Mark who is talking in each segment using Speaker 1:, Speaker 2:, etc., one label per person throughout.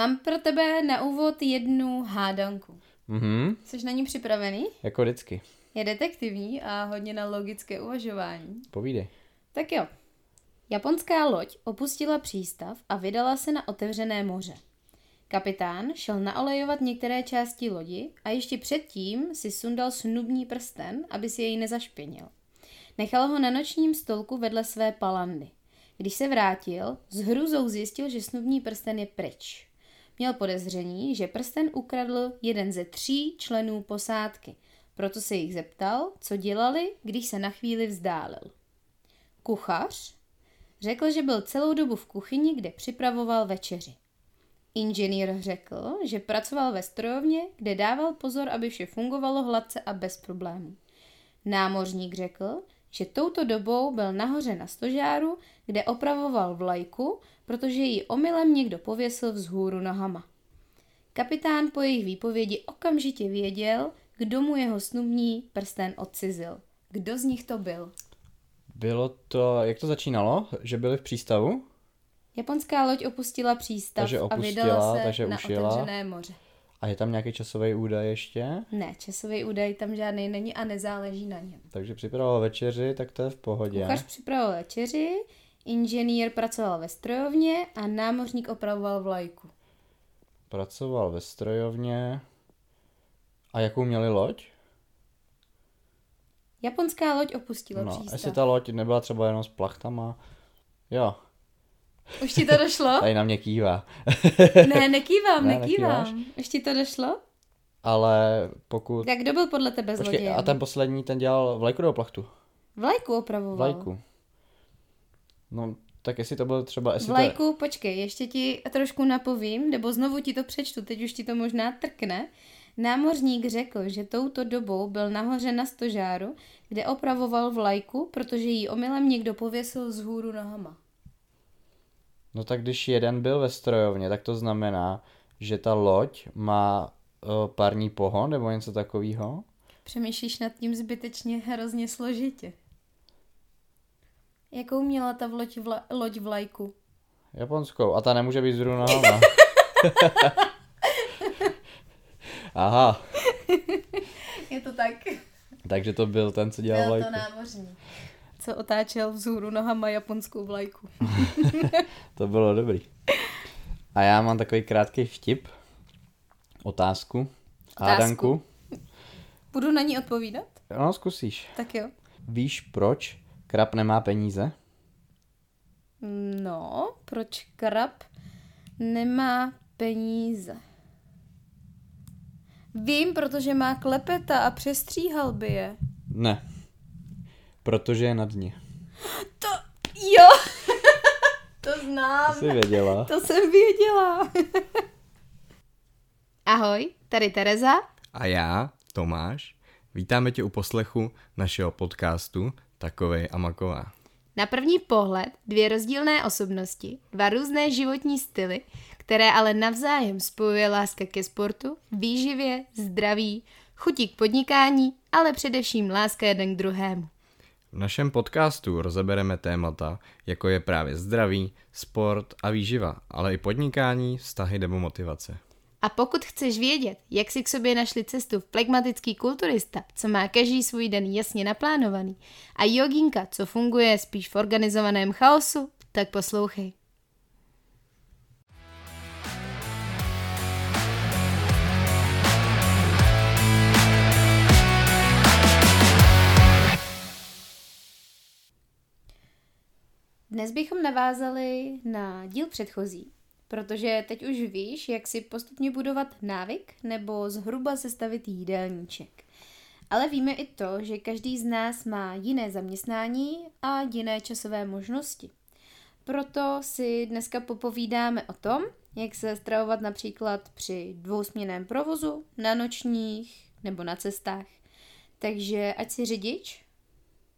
Speaker 1: Mám pro tebe na úvod jednu hádanku.
Speaker 2: Mhm,
Speaker 1: Jsi na ní připravený?
Speaker 2: jako vždycky.
Speaker 1: Je detektivní a hodně na logické uvažování.
Speaker 2: Povídej.
Speaker 1: Tak jo. Japonská loď opustila přístav a vydala se na otevřené moře. Kapitán šel naolejovat některé části lodi a ještě předtím si sundal snubní prsten, aby si jej nezašpinil. Nechal ho na nočním stolku vedle své palandy. Když se vrátil, s hrůzou zjistil, že snubní prsten je pryč. Měl podezření, že prsten ukradl jeden ze tří členů posádky, proto se jich zeptal, co dělali, když se na chvíli vzdálil. Kuchař řekl, že byl celou dobu v kuchyni, kde připravoval večeři. Inženýr řekl, že pracoval ve strojovně, kde dával pozor, aby vše fungovalo hladce a bez problémů. Námořník řekl, že touto dobou byl nahoře na stožáru, kde opravoval vlajku, protože ji omylem někdo pověsil vzhůru nohama. Kapitán po jejich výpovědi okamžitě věděl, kdo mu jeho snubní prsten odcizil. Kdo z nich to byl?
Speaker 2: Bylo to, jak to začínalo? Že byli v přístavu?
Speaker 1: Japonská loď opustila přístav
Speaker 2: Takže
Speaker 1: a
Speaker 2: opustila,
Speaker 1: vydala se
Speaker 2: takže
Speaker 1: na
Speaker 2: už jela.
Speaker 1: otevřené moře.
Speaker 2: A je tam nějaký časový údaj ještě?
Speaker 1: Ne, časový údaj tam žádný není a nezáleží na něm.
Speaker 2: Takže připravoval večeři, tak to je v pohodě.
Speaker 1: Kuchař připravoval večeři, inženýr pracoval ve strojovně a námořník opravoval vlajku.
Speaker 2: Pracoval ve strojovně. A jakou měli loď?
Speaker 1: Japonská loď opustila
Speaker 2: No,
Speaker 1: přístav.
Speaker 2: jestli ta loď nebyla třeba jenom s plachtama. Jo,
Speaker 1: Už ti to došlo?
Speaker 2: tady na mě kývá.
Speaker 1: ne, nekývám,
Speaker 2: Ne,
Speaker 1: nekývám. Už ti to došlo?
Speaker 2: Ale pokud...
Speaker 1: Tak kdo byl podle tebe
Speaker 2: Počkej,
Speaker 1: zlodějem?
Speaker 2: a ten poslední, ten dělal vlajku nebo plachtu?
Speaker 1: Vlajku opravoval.
Speaker 2: Vlajku. No, tak jestli to byl třeba... Jestli
Speaker 1: Vlajku, počkej, ještě ti trošku napovím, nebo znovu ti to přečtu, teď už ti to možná trkne. Námořník řekl, že touto dobou byl nahoře na stožáru, kde opravoval vlajku, protože ji omylem někdo pověsil z hůru nohama.
Speaker 2: No tak když jeden byl ve strojovně, tak to znamená, že ta loď má uh, parní pohon nebo něco takového?
Speaker 1: Přemýšlíš nad tím zbytečně hrozně složitě. Jakou měla ta loď, vla, loď vlajku?
Speaker 2: Japonskou. A ta nemůže být zrovna. Aha,
Speaker 1: Je to tak.
Speaker 2: takže to byl ten, co dělal
Speaker 1: Byl
Speaker 2: vlajku.
Speaker 1: to námořník. Co otáčel vzhůru nohama japonskou vlajku.
Speaker 2: To bylo dobrý. A já mám takový krátký vtip. Otázku. Hádanku.
Speaker 1: Budu na ní odpovídat?
Speaker 2: No, zkusíš.
Speaker 1: Tak jo.
Speaker 2: Víš, proč krab nemá peníze?
Speaker 1: No, proč krab nemá peníze? Vím, protože má klepeta a přestříhal by je.
Speaker 2: Ne. Protože je na dně.
Speaker 1: To, jo, to
Speaker 2: To
Speaker 1: znám.
Speaker 2: jsi věděla.
Speaker 1: To jsem věděla. Ahoj, tady Tereza.
Speaker 3: A já, Tomáš, vítáme tě u poslechu našeho podcastu Takovej a maková.
Speaker 1: Na první pohled dvě rozdílné osobnosti, dva různé životní styly, které ale navzájem spojuje láska ke sportu, výživě, zdraví, chutí k podnikání, ale především láska jeden k druhému.
Speaker 3: V našem podcastu rozebereme témata, jako je právě zdraví, sport a výživa, ale i podnikání, vztahy nebo motivace.
Speaker 1: A pokud chceš vědět, jak si k sobě našli cestu v plegmatický kulturista, co má každý svůj den jasně naplánovaný, a joginka, co funguje spíš v organizovaném chaosu, tak poslouchej. Dnes bychom navázali na díl předchozí, protože teď už víš, jak si postupně budovat návyk nebo zhruba sestavit jídelníček. Ale víme i to, že každý z nás má jiné zaměstnání a jiné časové možnosti. Proto si dneska popovídáme o tom, jak se stravovat například při dvousměném provozu, na nočních nebo na cestách. Takže ať si řidič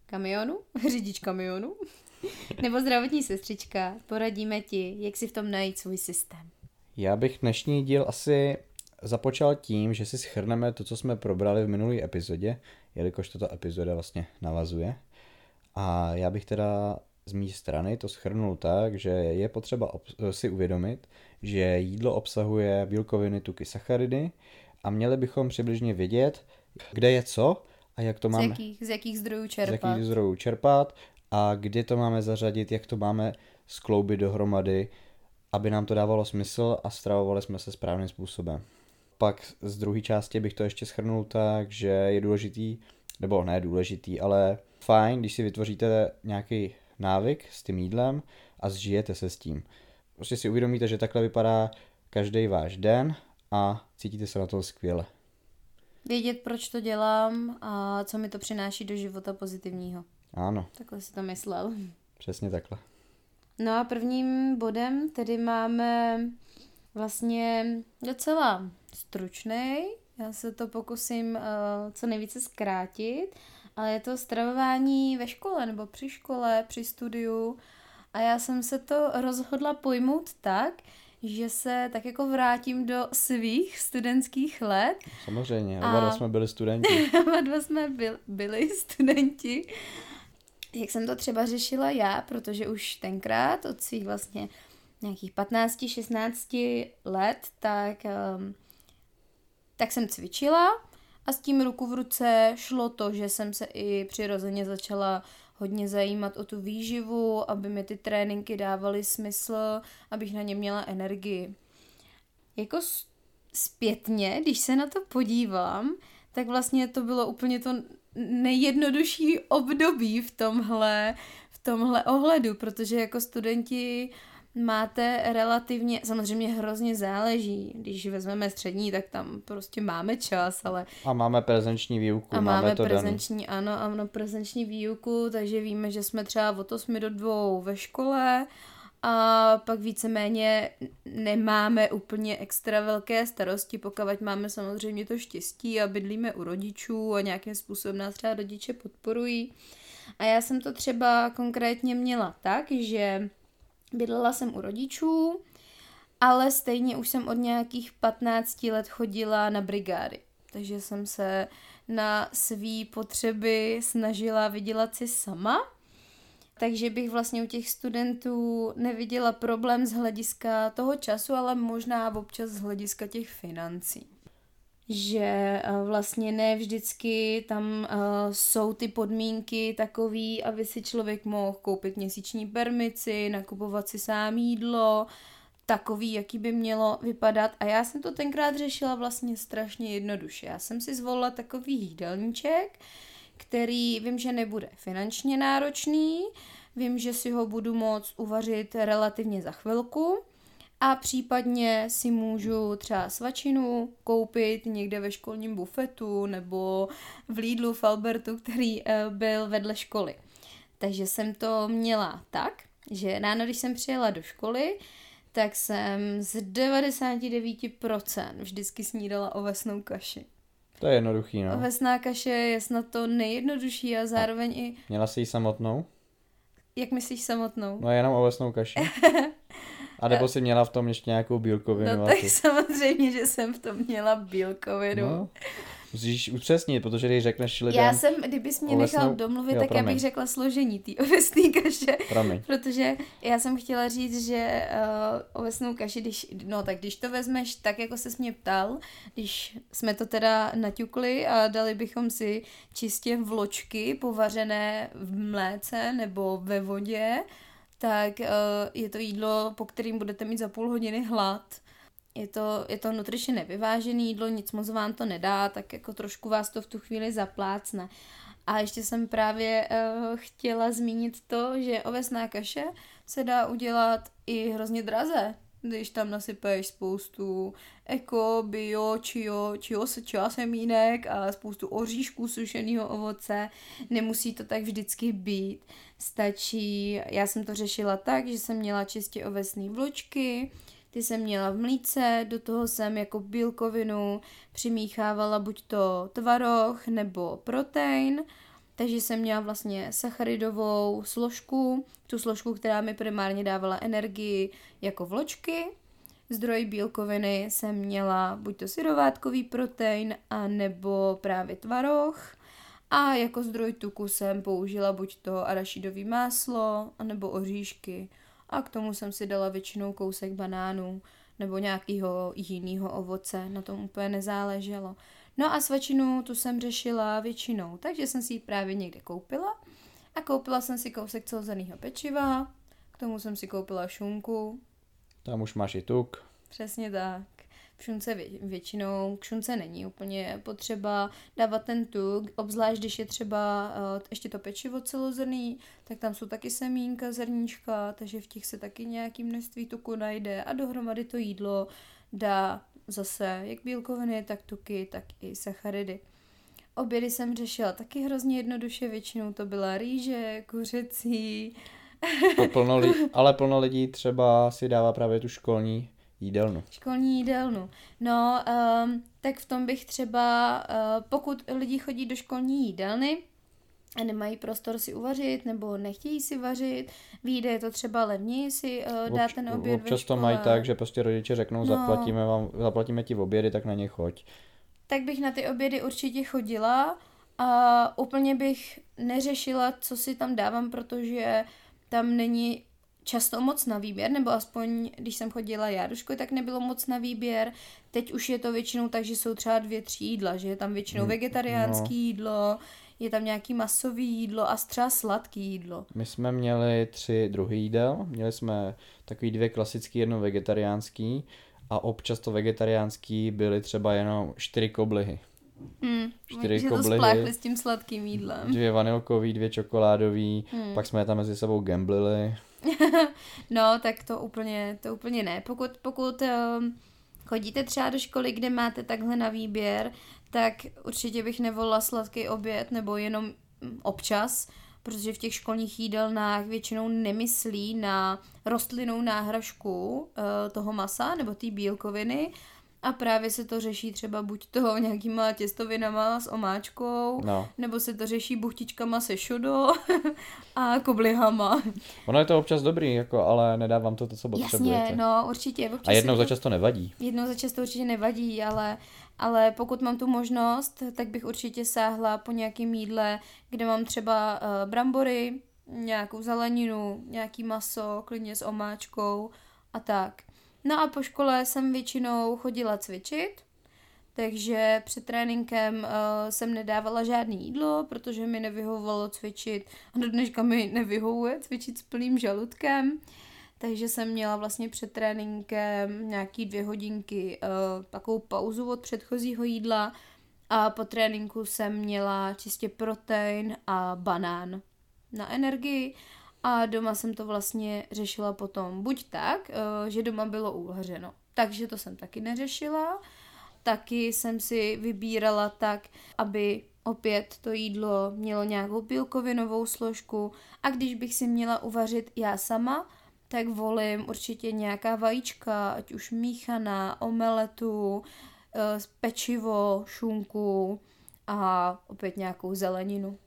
Speaker 1: kamionu, řidič kamionu, nebo zdravotní sestřička, poradíme ti, jak si v tom najít svůj systém.
Speaker 2: Já bych dnešní díl asi započal tím, že si schrneme to, co jsme probrali v minulé epizodě, jelikož tato epizoda vlastně navazuje. A já bych teda z mé strany to schrnul tak, že je potřeba si uvědomit, že jídlo obsahuje bílkoviny, tuky, sacharidy a měli bychom přibližně vědět, kde je co a jak to
Speaker 1: Z
Speaker 2: máme,
Speaker 1: jakých, z jakých zdrojů
Speaker 2: z
Speaker 1: čerpat.
Speaker 2: jakých zdrojů čerpat a kdy to máme zařadit, jak to máme skloubit dohromady, aby nám to dávalo smysl a stravovali jsme se správným způsobem. Pak z druhé části bych to ještě schrnul tak, že je důležitý, nebo ne důležitý, ale fajn, když si vytvoříte nějaký návyk s tím jídlem a zžijete se s tím. Prostě si uvědomíte, že takhle vypadá každý váš den a cítíte se na to skvěle.
Speaker 1: Vědět, proč to dělám a co mi to přináší do života pozitivního.
Speaker 2: Ano,
Speaker 1: Takhle si to myslel.
Speaker 2: přesně takhle.
Speaker 1: No a prvním bodem tedy máme vlastně docela stručný. Já se to pokusím uh, co nejvíce zkrátit, ale je to stravování ve škole nebo při škole, při studiu. A já jsem se to rozhodla pojmout tak, že se tak jako vrátím do svých studentských let.
Speaker 2: Samozřejmě,
Speaker 1: A-
Speaker 2: oba dva jsme byli studenti.
Speaker 1: Oba dva jsme byl, byli studenti. Jak jsem to třeba řešila já, protože už tenkrát od svých vlastně nějakých 15-16 let, tak, um, tak jsem cvičila a s tím ruku v ruce šlo to, že jsem se i přirozeně začala hodně zajímat o tu výživu, aby mi ty tréninky dávaly smysl, abych na ně měla energii. Jako zpětně, když se na to podívám, tak vlastně to bylo úplně to nejjednodušší období v tomhle, v tomhle ohledu, protože jako studenti máte relativně, samozřejmě hrozně záleží, když vezmeme střední, tak tam prostě máme čas, ale
Speaker 2: A máme prezenční výuku,
Speaker 1: a
Speaker 2: máme,
Speaker 1: máme
Speaker 2: to daný.
Speaker 1: prezenční, ano, ano, prezenční výuku, takže víme, že jsme třeba od 8 do 2 ve škole a pak víceméně nemáme úplně extra velké starosti, pokud máme samozřejmě to štěstí a bydlíme u rodičů a nějakým způsobem nás třeba rodiče podporují. A já jsem to třeba konkrétně měla tak, že bydlela jsem u rodičů, ale stejně už jsem od nějakých 15 let chodila na brigády. Takže jsem se na své potřeby snažila vydělat si sama. Takže bych vlastně u těch studentů neviděla problém z hlediska toho času, ale možná občas z hlediska těch financí. Že eh, vlastně ne vždycky tam eh, jsou ty podmínky takový, aby si člověk mohl koupit měsíční permici, nakupovat si sám jídlo, takový, jaký by mělo vypadat. A já jsem to tenkrát řešila vlastně strašně jednoduše. Já jsem si zvolila takový jídelníček, který vím, že nebude finančně náročný, vím, že si ho budu moct uvařit relativně za chvilku a případně si můžu třeba svačinu koupit někde ve školním bufetu nebo v Lidlu v Albertu, který eh, byl vedle školy. Takže jsem to měla tak, že ráno, když jsem přijela do školy, tak jsem z 99% vždycky snídala ovesnou kaši.
Speaker 2: To je jednoduchý, no.
Speaker 1: Ovesná kaše je snad to nejjednodušší a zároveň i,
Speaker 2: Měla jsi ji samotnou?
Speaker 1: jak myslíš samotnou?
Speaker 2: No jenom ovesnou kaši. A nebo si měla v tom ještě nějakou bílkovinu?
Speaker 1: No
Speaker 2: a
Speaker 1: tak samozřejmě, že jsem v tom měla bílkovinu.
Speaker 2: no. Musíš upřesnit, protože když řekneš lidem...
Speaker 1: Já jsem, kdybys mě nechal
Speaker 2: ovesnou-
Speaker 1: domluvit,
Speaker 2: jo,
Speaker 1: tak já
Speaker 2: promiň.
Speaker 1: bych řekla složení té ovesné kaše.
Speaker 2: Promiň.
Speaker 1: Protože já jsem chtěla říct, že uh, ovesnou kaši, když, no tak když to vezmeš tak, jako se mě ptal, když jsme to teda naťukli a dali bychom si čistě vločky povařené v mléce nebo ve vodě, tak uh, je to jídlo, po kterým budete mít za půl hodiny hlad. Je to, je to nutričně nevyvážené jídlo, nic moc vám to nedá, tak jako trošku vás to v tu chvíli zaplácne. A ještě jsem právě uh, chtěla zmínit to, že ovesná kaše se dá udělat i hrozně draze, když tam nasypeš spoustu eko, bio, čio, čio, čia semínek a spoustu oříšků sušeného ovoce. Nemusí to tak vždycky být. Stačí, já jsem to řešila tak, že jsem měla čistě ovesné vločky, ty jsem měla v mlíce, do toho jsem jako bílkovinu přimíchávala buď to tvaroh nebo protein, takže jsem měla vlastně sacharidovou složku, tu složku, která mi primárně dávala energii jako vločky. Zdroj bílkoviny jsem měla buď to syrovátkový protein, a nebo právě tvaroh. A jako zdroj tuku jsem použila buď to arašidový máslo, anebo oříšky. A k tomu jsem si dala většinou kousek banánů nebo nějakého jiného ovoce, na tom úplně nezáleželo. No a svačinu tu jsem řešila většinou, takže jsem si ji právě někde koupila a koupila jsem si kousek celozeného pečiva, k tomu jsem si koupila šunku.
Speaker 2: Tam už máš i tuk.
Speaker 1: Přesně tak. Šunce vě- většinou, k šunce není úplně potřeba dávat ten tuk, obzvlášť když je třeba uh, ještě to pečivo celozrný, tak tam jsou taky semínka, zrníčka, takže v těch se taky nějaký množství tuku najde a dohromady to jídlo dá zase jak bílkoviny, tak tuky, tak i sacharidy. Obědy jsem řešila taky hrozně jednoduše, většinou to byla rýže, kuřecí.
Speaker 2: To plno li- ale plno lidí třeba si dává právě tu školní jídelnu.
Speaker 1: Školní jídelnu. No, um, tak v tom bych třeba, uh, pokud lidi chodí do školní jídelny, a nemají prostor si uvařit, nebo nechtějí si vařit, vyjde je to třeba levněji si uh, dát ten oběd
Speaker 2: Občas to mají tak, že prostě rodiče řeknou,
Speaker 1: No.
Speaker 2: zaplatíme, vám, zaplatíme ti v obědy, tak na ně choď.
Speaker 1: tak bych na ty obědy určitě chodila a úplně bych neřešila, co si tam dávám, protože tam není často moc na výběr, nebo aspoň když jsem chodila já do školy, tak nebylo moc na výběr. Teď už je to většinou tak, že jsou třeba dvě, tři jídla, že je tam většinou
Speaker 2: Hmm,
Speaker 1: vegetariánský
Speaker 2: no.
Speaker 1: jídlo, je tam nějaký masový jídlo a třeba sladký jídlo.
Speaker 2: My jsme měli tři druhy jídel. Měli jsme takový dvě klasický, jedno vegetariánský a občas to vegetariánský byly třeba jenom čtyři koblihy.
Speaker 1: Hmm.
Speaker 2: Čtyři
Speaker 1: že to
Speaker 2: koblihy.
Speaker 1: spláchli s tím sladkým jídlem.
Speaker 2: Dvě vanilkový, dvě čokoládový,
Speaker 1: Hmm.
Speaker 2: pak jsme je tam mezi sebou gamblili.
Speaker 1: No, tak to úplně, to úplně ne. Pokud, pokud um, chodíte třeba do školy, kde máte takhle na výběr, tak určitě bych nevolila sladký oběd nebo jenom mm, občas, protože v těch školních jídelnách většinou nemyslí na rostlinnou náhražku uh, toho masa nebo té bílkoviny a právě se to řeší třeba buď to nějakýma těstovinama s omáčkou,
Speaker 2: No.
Speaker 1: nebo se to řeší buchtičkama se šodo a koblihama.
Speaker 2: Ono je to občas dobrý, jako, ale nedávám to to, co potřebujete.
Speaker 1: Jasně, no určitě. Občas
Speaker 2: A jednou za čas to nevadí.
Speaker 1: Jednou za čas to určitě nevadí, ale, ale pokud mám tu možnost, tak bych určitě sáhla po nějakém jídle, kde mám třeba uh, brambory, nějakou zeleninu, nějaký maso, klidně s omáčkou a tak. No a po škole jsem většinou chodila cvičit, takže před tréninkem uh, jsem nedávala žádné jídlo, protože mi nevyhovovalo cvičit a do dneška mi nevyhovuje cvičit s plným žaludkem. Takže jsem měla vlastně před tréninkem nějaký dvě hodinky uh, takovou pauzu od předchozího jídla a po tréninku jsem měla čistě protein a banán na energii a doma jsem to vlastně řešila potom buď tak, uh, že doma bylo uvařeno, takže to jsem taky neřešila, taky jsem si vybírala tak, aby opět to jídlo mělo nějakou bílkovinovou složku. A když bych si měla uvařit já sama, tak volím určitě nějaká vajíčka, ať už míchaná, omeletu, eh, pečivo, šunku a opět nějakou zeleninu.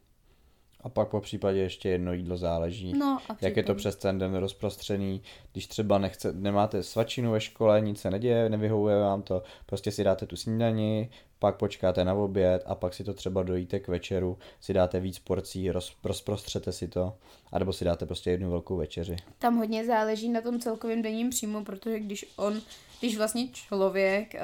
Speaker 2: A pak po případě ještě jedno jídlo záleží.
Speaker 1: No a
Speaker 2: Jak je to přes ten den rozprostřený, když třeba nechce, nemáte svačinu ve škole, nic se neděje, nevyhovuje vám to, prostě si dáte tu snídani, pak počkáte na oběd a pak si to třeba dojíte k večeru, si dáte víc porcí, roz, rozprostřete si to, anebo si dáte prostě jednu velkou večeři.
Speaker 1: Tam hodně záleží na tom celkovém denním příjmu, protože když on, když vlastně člověk uh,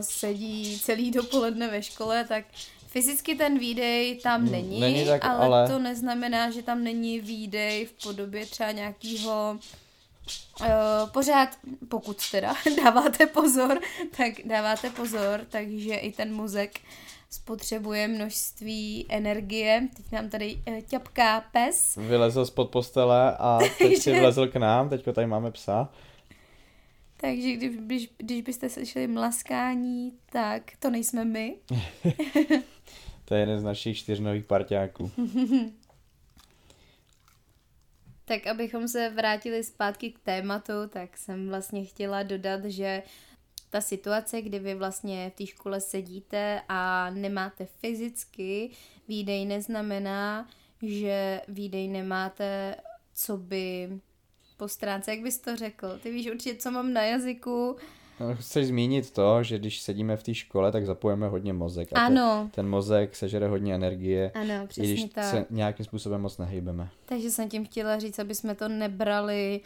Speaker 1: sedí celý dopoledne ve škole, tak fyzicky ten výdej tam
Speaker 2: Hmm,
Speaker 1: není,
Speaker 2: není tak,
Speaker 1: ale,
Speaker 2: ale-
Speaker 1: to neznamená, že tam není výdej v podobě třeba nějakého Uh, pořád, pokud teda dáváte pozor, tak dáváte pozor, takže i ten mozek spotřebuje množství energie. Teď nám tady uh, ťapká pes.
Speaker 2: Vylezl spod postele a teď si vlezl k nám, teďko tady máme psa.
Speaker 1: Takže když, když, když byste slyšeli mlaskání, tak to nejsme my.
Speaker 2: To je jeden z našich čtyřnových parťáků.
Speaker 1: Tak abychom se vrátili zpátky k tématu, tak jsem vlastně chtěla dodat, že ta situace, kdy vy vlastně v té škole sedíte a nemáte fyzicky výdej, neznamená, že výdej nemáte, co by po stránce, jak bys to řekl. Ty víš určitě, co mám na jazyku.
Speaker 2: No, Chceš zmínit to, že když sedíme v té škole, tak zapojeme hodně mozek. A
Speaker 1: Ano.
Speaker 2: Ten, ten mozek sežere hodně energie,
Speaker 1: Ano,
Speaker 2: i
Speaker 1: přesně
Speaker 2: když
Speaker 1: tak.
Speaker 2: se nějakým způsobem moc nehejbeme.
Speaker 1: Takže jsem tím chtěla říct, aby jsme to nebrali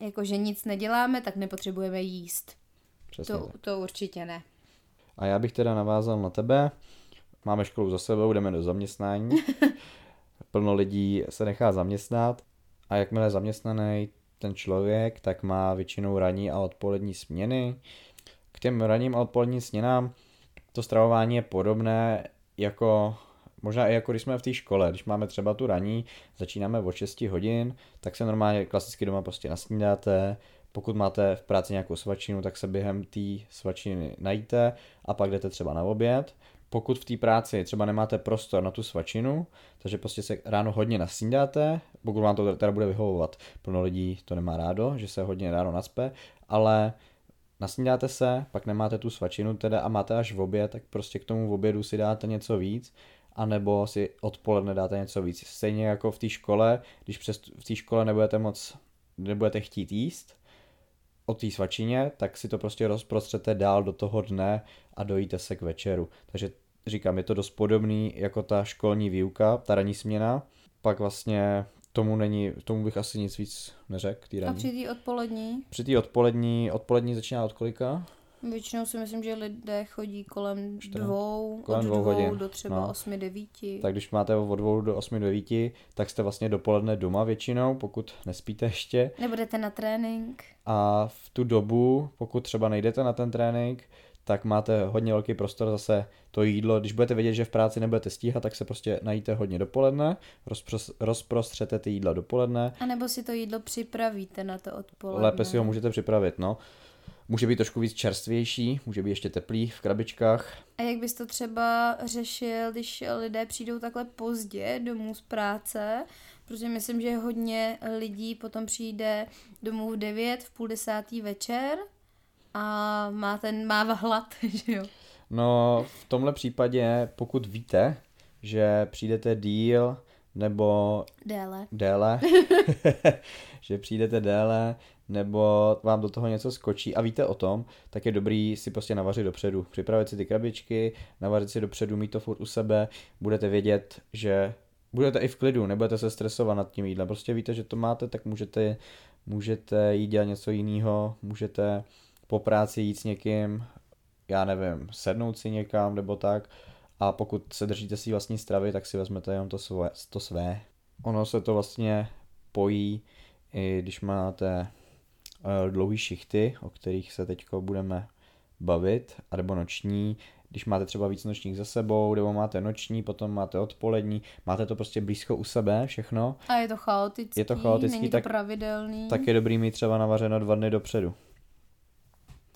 Speaker 1: jako, že nic neděláme, tak nepotřebujeme jíst.
Speaker 2: Přesně
Speaker 1: To,
Speaker 2: tak.
Speaker 1: to určitě ne.
Speaker 2: A já bych teda navázal na tebe. Máme školu za sebou, jdeme do zaměstnání. Plno lidí se nechá zaměstnat a jakmile je zaměstnaný ten člověk, tak má většinou ranní a odpolední směny. K těm ranním a odpoledním směnám to stravování je podobné jako možná i jako když jsme v té škole, když máme třeba tu raní, začínáme od 6 hodin, tak se normálně klasicky doma prostě nasnídáte, pokud máte v práci nějakou svačinu, tak se během té svačiny najíte a pak jdete třeba na oběd. Pokud v té práci třeba nemáte prostor na tu svačinu, takže prostě se ráno hodně nasnídáte, pokud vám to teda bude vyhovovat. Plno lidí to nemá rádo, že se hodně ráno naspe, ale nasnídáte se, pak nemáte tu svačinu teda a máte až v oběd, tak prostě k tomu v obědu si dáte něco víc, anebo si odpoledne dáte něco víc. Stejně jako v té škole, když přes, v té škole nebudete moc, nebudete chtít jíst o té svačině, tak si to prostě rozprostřete dál do toho dne a dojíte se k večeru. Takže říkám, je to dost podobný jako ta školní výuka, ta ranní směna. Pak vlastně tomu není, tomu bych asi nic víc neřekl,
Speaker 1: A při té odpolední?
Speaker 2: Při té odpolední, odpolední začíná od kolika?
Speaker 1: Většinou si myslím, že lidé chodí kolem
Speaker 2: Čtrnáct.
Speaker 1: dvou,
Speaker 2: Kolem
Speaker 1: od
Speaker 2: dvou
Speaker 1: dvou
Speaker 2: hodin,
Speaker 1: do třeba
Speaker 2: no.
Speaker 1: osmi, devíti.
Speaker 2: Tak když máte od 2 do 8 9, tak jste vlastně dopoledne doma většinou, pokud nespíte ještě.
Speaker 1: Nebudete na trénink.
Speaker 2: A v tu dobu, pokud třeba nejdete na ten trénink, tak máte hodně velký prostor zase to jídlo. Když budete vědět, že v práci nebudete stíhat, tak se prostě najíte hodně dopoledne, rozpros, rozprostřete ty jídla dopoledne,
Speaker 1: A nebo si to jídlo připravíte na to odpoledne.
Speaker 2: lépe si ho můžete připravit, no. Může být trošku víc čerstvější, může být ještě teplý v krabičkách.
Speaker 1: A jak bys to třeba řešil, když lidé přijdou takhle pozdě domů z práce? Protože myslím, že hodně lidí potom přijde domů v 9, v půl desátý večer a má ten má hlad, že jo?
Speaker 2: No, v tomhle případě, pokud víte, že přijdete díl nebo
Speaker 1: Déle.
Speaker 2: déle, že přijdete déle, nebo vám do toho něco skočí a víte o tom, tak je dobrý si prostě navařit dopředu. Připravit si ty krabičky, navařit si dopředu, mít to furt u sebe, budete vědět, že budete i v klidu, nebudete se stresovat nad tím jídlem. Prostě víte, že to máte, tak můžete, můžete jít dělat něco jiného, můžete po práci jít s někým, já nevím, sednout si někam nebo tak. A pokud se držíte si vlastní stravy, tak si vezmete jenom to, svoje, to své. Ono se to vlastně pojí, i když máte dlouhé šichty, o kterých se teď budeme bavit, anebo noční, když máte třeba víc nočních za sebou, nebo máte noční, potom máte odpolední, máte to prostě blízko u sebe všechno,
Speaker 1: A je to chaotický,
Speaker 2: Je to chaotický,
Speaker 1: není
Speaker 2: tak-
Speaker 1: to pravidelný.
Speaker 2: tak je dobrý mít třeba navařeno dva dny dopředu.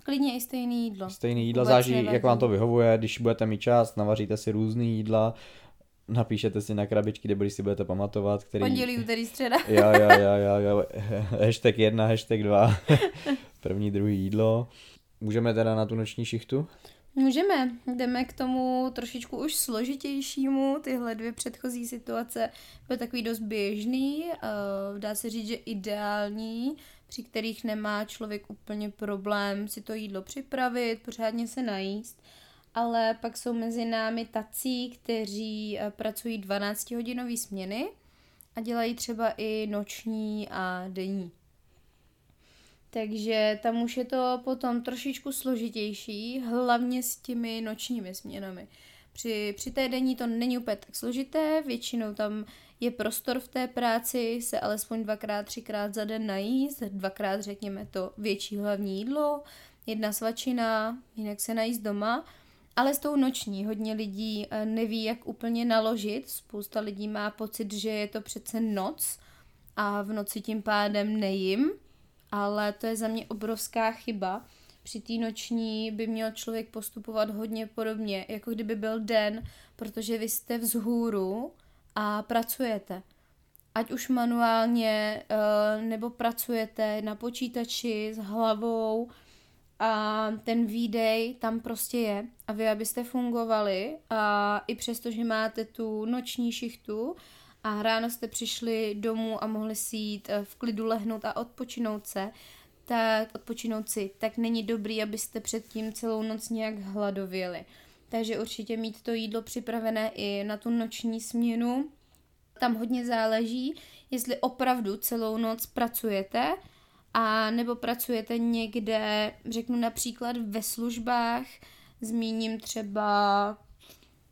Speaker 1: Klidně i stejný jídlo.
Speaker 2: Stejný jídla
Speaker 1: Vůbec
Speaker 2: záží,
Speaker 1: nevadí.
Speaker 2: jak vám to vyhovuje, když budete mít čas, navaříte si různý jídla, napíšete si na krabičky, kde si budete pamatovat, který...
Speaker 1: Pondělí, úterý, středa.
Speaker 2: Jo, jo, jo, jo, jo. Hashtag jedna, hashtag dva. První, druhý jídlo. Můžeme teda na tu noční šichtu?
Speaker 1: Můžeme, jdeme k tomu trošičku už složitějšímu. Tyhle dvě předchozí situace byly takový dost běžný, eh, dá se říct, že ideální, při kterých nemá člověk úplně problém si to jídlo připravit, pořádně se najíst. Ale pak jsou mezi námi tací, kteří eh, pracují 12-hodinové směny a dělají třeba i noční a denní. Takže tam už je to potom trošičku složitější, hlavně s těmi nočními směnami. Při, při té denní to není úplně tak složité, většinou tam je prostor v té práci se alespoň dvakrát, třikrát za den najíst, dvakrát řekněme to větší hlavní jídlo, jedna svačina, jinak se najíst doma. Ale s tou noční hodně lidí eh, neví, jak úplně naložit. Spousta lidí má pocit, že je to přece noc a v noci tím pádem nejím, ale to je za mě obrovská chyba. Při té noční by měl člověk postupovat hodně podobně, jako kdyby byl den, protože vy jste vzhůru a pracujete. Ať už manuálně, eh, nebo pracujete na počítači s hlavou a ten výdej tam prostě je. A vy, abyste fungovali a i přesto, že máte tu noční šichtu a ráno jste přišli domů a mohli si jít eh, v klidu lehnout a odpočinout se, tak odpočinout si, tak není dobrý, abyste předtím celou noc nějak hladověli. Takže určitě mít to jídlo připravené i na tu noční směnu. Tam hodně záleží, jestli opravdu celou noc pracujete, a nebo pracujete někde, řeknu například ve službách, zmíním třeba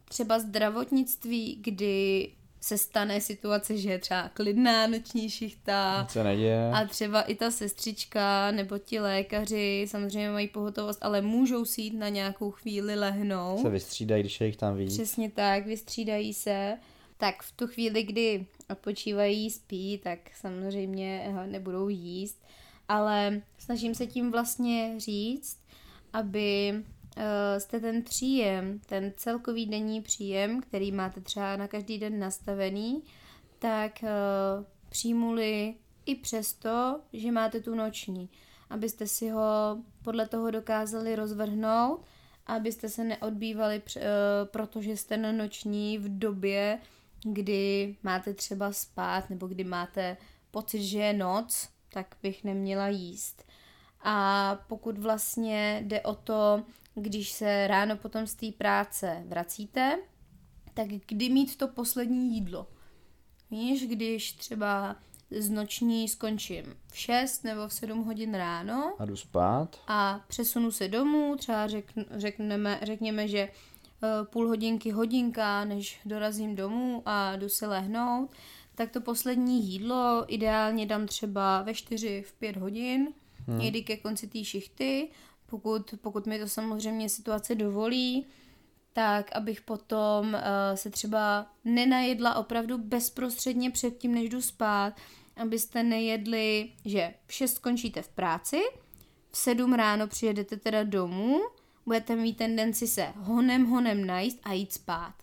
Speaker 1: třeba zdravotnictví, kdy se stane situace, že je třeba klidná noční šichta.
Speaker 2: Nic se neděje.
Speaker 1: A třeba i ta sestřička nebo ti lékaři samozřejmě mají pohotovost, ale můžou si jít na nějakou chvíli lehnout.
Speaker 2: Se vystřídají, když je jich tam víc.
Speaker 1: Přesně tak, vystřídají se. Tak v tu chvíli, kdy odpočívají, spí, tak samozřejmě nebudou jíst. Ale snažím se tím vlastně říct, aby uh, jste ten příjem, ten celkový denní příjem, který máte třeba na každý den nastavený, tak uh, přijmuli i přesto, že máte tu noční, abyste si ho podle toho dokázali rozvrhnout, abyste se neodbývali, uh, protože jste na noční v době, kdy máte třeba spát nebo kdy máte pocit, že je noc, tak bych neměla jíst. A pokud vlastně jde o to, když se ráno potom z té práce vracíte, tak kdy mít to poslední jídlo. Víš, když třeba z noční skončím v 6 nebo v 7 hodin ráno.
Speaker 2: A jdu spát.
Speaker 1: A přesunu se domů, třeba řekn, řekneme, řekněme, že uh, půl hodinky, hodinka, než dorazím domů a jdu se lehnout, tak to poslední jídlo ideálně dám třeba ve 4, v 5 hodin, hmm. někdy ke konci té šichty, pokud, pokud mi to samozřejmě situace dovolí, tak abych potom uh, se třeba nenajedla opravdu bezprostředně před tím, než jdu spát, abyste nejedli, že v 6 skončíte v práci, v 7 ráno přijedete teda domů, budete mít tendenci se honem honem najíst a jít spát.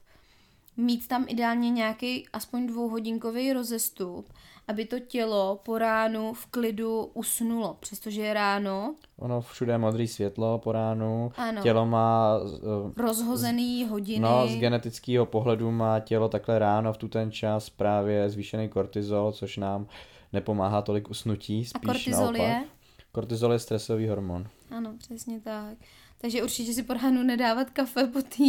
Speaker 1: Mít tam ideálně nějaký aspoň dvouhodinkový rozestup, aby to tělo po ránu v klidu usnulo, přestože je ráno.
Speaker 2: Ono všude je modré světlo po ránu,
Speaker 1: ano.
Speaker 2: tělo má...
Speaker 1: Uh, Rozhozený hodiny.
Speaker 2: No, z genetického pohledu má tělo takhle ráno v tu ten čas právě zvýšený kortizol, což nám nepomáhá tolik usnutí, spíš
Speaker 1: A kortizol
Speaker 2: naopak.
Speaker 1: je?
Speaker 2: Kortizol je stresový hormon.
Speaker 1: Ano, přesně tak. Takže určitě si po nedávat kafe po té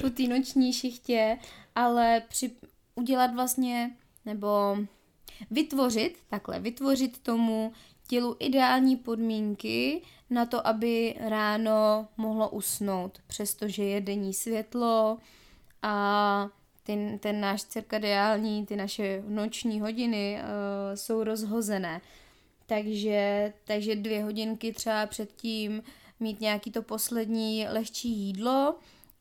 Speaker 1: po noční šichtě, ale při, udělat vlastně, nebo vytvořit, takhle, vytvořit tomu tělu ideální podmínky na to, aby ráno mohlo usnout, přestože je denní světlo a ten, ten náš cirkadiální, ty naše noční hodiny uh, jsou rozhozené. Takže, takže dvě hodinky třeba předtím mít nějaký to poslední lehčí jídlo,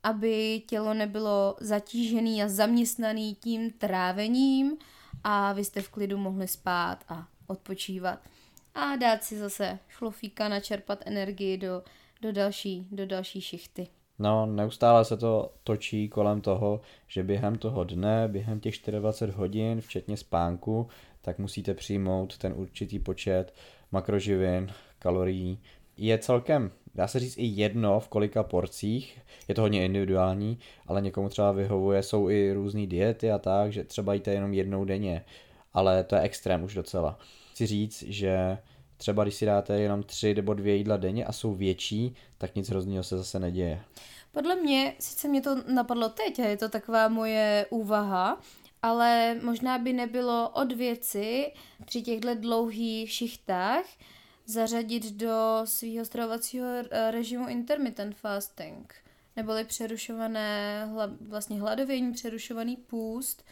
Speaker 1: aby tělo nebylo zatížený a zaměstnaný tím trávením a vy jste v klidu mohli spát a odpočívat. A dát si zase šlofíka, načerpat energii do, do, další, do další šichty.
Speaker 2: No, neustále se to točí kolem toho, že během toho dne, během těch 24 hodin, včetně spánku, tak musíte přijmout ten určitý počet makroživin, kalorií. Je celkem, dá se říct, i jedno v kolika porcích, je to hodně individuální, ale někomu třeba vyhovuje, jsou i různé diety a tak, že třeba jíte jenom jednou denně, ale to je extrém už docela. Chci říct, že třeba když si dáte jenom tři nebo dvě jídla denně a jsou větší, tak nic hrozného se zase neděje.
Speaker 1: Podle mě, sice mě to napadlo teď je to taková moje úvaha, ale možná by nebylo od věci při těchto dlouhých šichtách zařadit do svého stravovacího režimu intermittent fasting, neboli přerušované, vlastně hladovění, přerušovaný půst,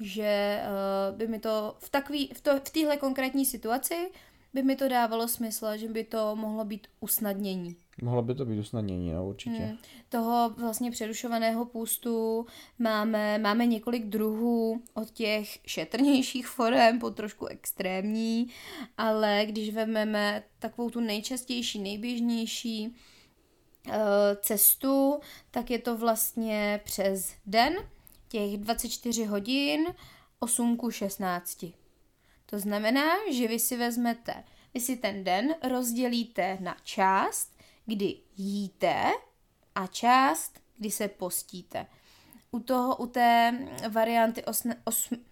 Speaker 1: že uh, by mi to v, takový, v, to, v téhle konkrétní situaci by mi to dávalo smysl, že by to mohlo být usnadnění.
Speaker 2: Mohlo by to být usnadnění, no, určitě. Hmm.
Speaker 1: Toho vlastně přerušovaného půstu máme, máme několik druhů od těch šetrnějších forem po trošku extrémní, ale když vezmeme takovou tu nejčastější, nejběžnější uh, cestu, tak je to vlastně přes den, těch 24 hodin, 8 ku 16. To znamená, že vy si vezmete, vy si ten den rozdělíte na část, kdy jíte a část, kdy se postíte. U toho, u té varianty osne, osm,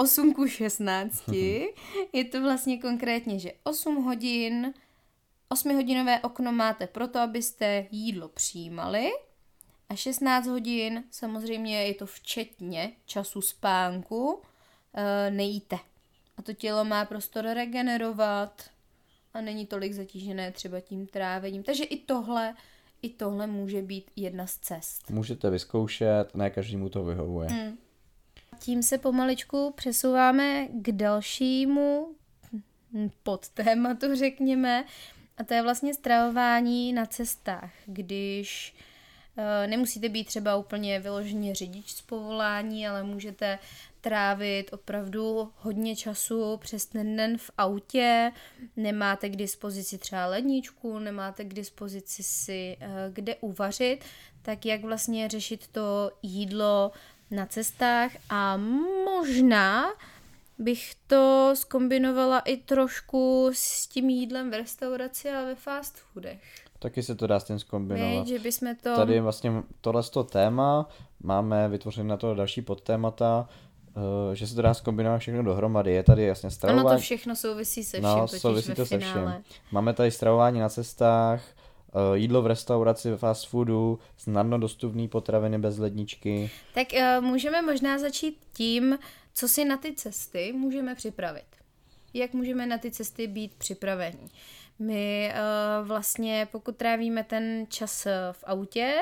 Speaker 1: 8 ku 16. Je to vlastně konkrétně, že 8 hodin, 8 hodinové okno máte proto, abyste jídlo přijímali a 16 hodin, samozřejmě je to včetně času spánku, eh, nejíte. A to tělo má prostor regenerovat a není tolik zatížené třeba tím trávením. Takže i tohle, i tohle může být jedna z cest.
Speaker 2: Můžete vyzkoušet, ne každému to vyhovuje.
Speaker 1: Hmm. Tím se pomaličku přesouváme k dalšímu podtématu, řekněme, a to je vlastně stravování na cestách, když uh, nemusíte být třeba úplně vyloženě řidič z povolání, ale můžete trávit opravdu hodně času přes ten den v autě, nemáte k dispozici třeba ledničku, nemáte k dispozici si uh, kde uvařit, tak jak vlastně řešit to jídlo na cestách? A možná bych to skombinovala i trošku s tím jídlem v restauraci a ve fast foodech.
Speaker 2: Taky se to dá s tím skombinovat.
Speaker 1: že bychom to...
Speaker 2: Tady vlastně tohle téma, máme vytvořené na to další podtémata, že se to dá skombinovat všechno dohromady. Je tady jasně stravování.
Speaker 1: Ono to všechno souvisí se vším,
Speaker 2: no, souvisí to
Speaker 1: finále.
Speaker 2: se vším. Máme tady stravování na cestách, uh, jídlo v restauraci, ve fast foodu, snadno dostupné potraviny bez ledničky.
Speaker 1: Tak uh, můžeme možná začít tím, co si na ty cesty můžeme připravit. Jak můžeme na ty cesty být připraveni. My uh, vlastně, pokud trávíme ten čas v autě,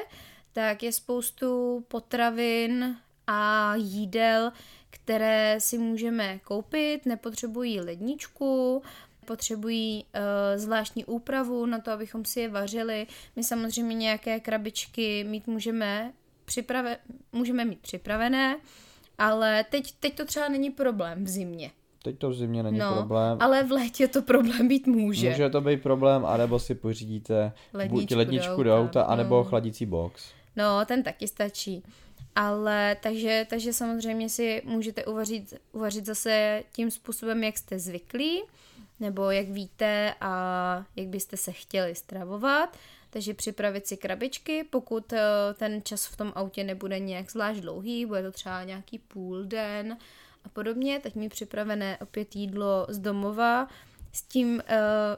Speaker 1: tak je spoustu potravin a jídel, které si můžeme koupit, nepotřebují ledničku, potřebují uh, zvláštní úpravu na to, abychom si je vařili. My samozřejmě nějaké krabičky mít můžeme, připrave, můžeme mít připravené, ale teď, teď to třeba není problém v zimě.
Speaker 2: Teď to v zimě není
Speaker 1: no,
Speaker 2: problém.
Speaker 1: ale v létě to problém být může.
Speaker 2: Může to být problém, anebo si pořídíte
Speaker 1: ledničku,
Speaker 2: buď ledničku do
Speaker 1: do
Speaker 2: auta,
Speaker 1: auta,
Speaker 2: anebo
Speaker 1: no.
Speaker 2: chladící box.
Speaker 1: No, ten taky stačí. Ale takže, takže samozřejmě si můžete uvařit, uvařit zase tím způsobem, jak jste zvyklí, nebo jak víte a jak byste se chtěli stravovat. Takže připravit si krabičky, pokud eh, ten čas v tom autě nebude nějak zvlášť dlouhý, bude to třeba nějaký půl den a podobně, tak mi připravené opět jídlo z domova. S tím, eh,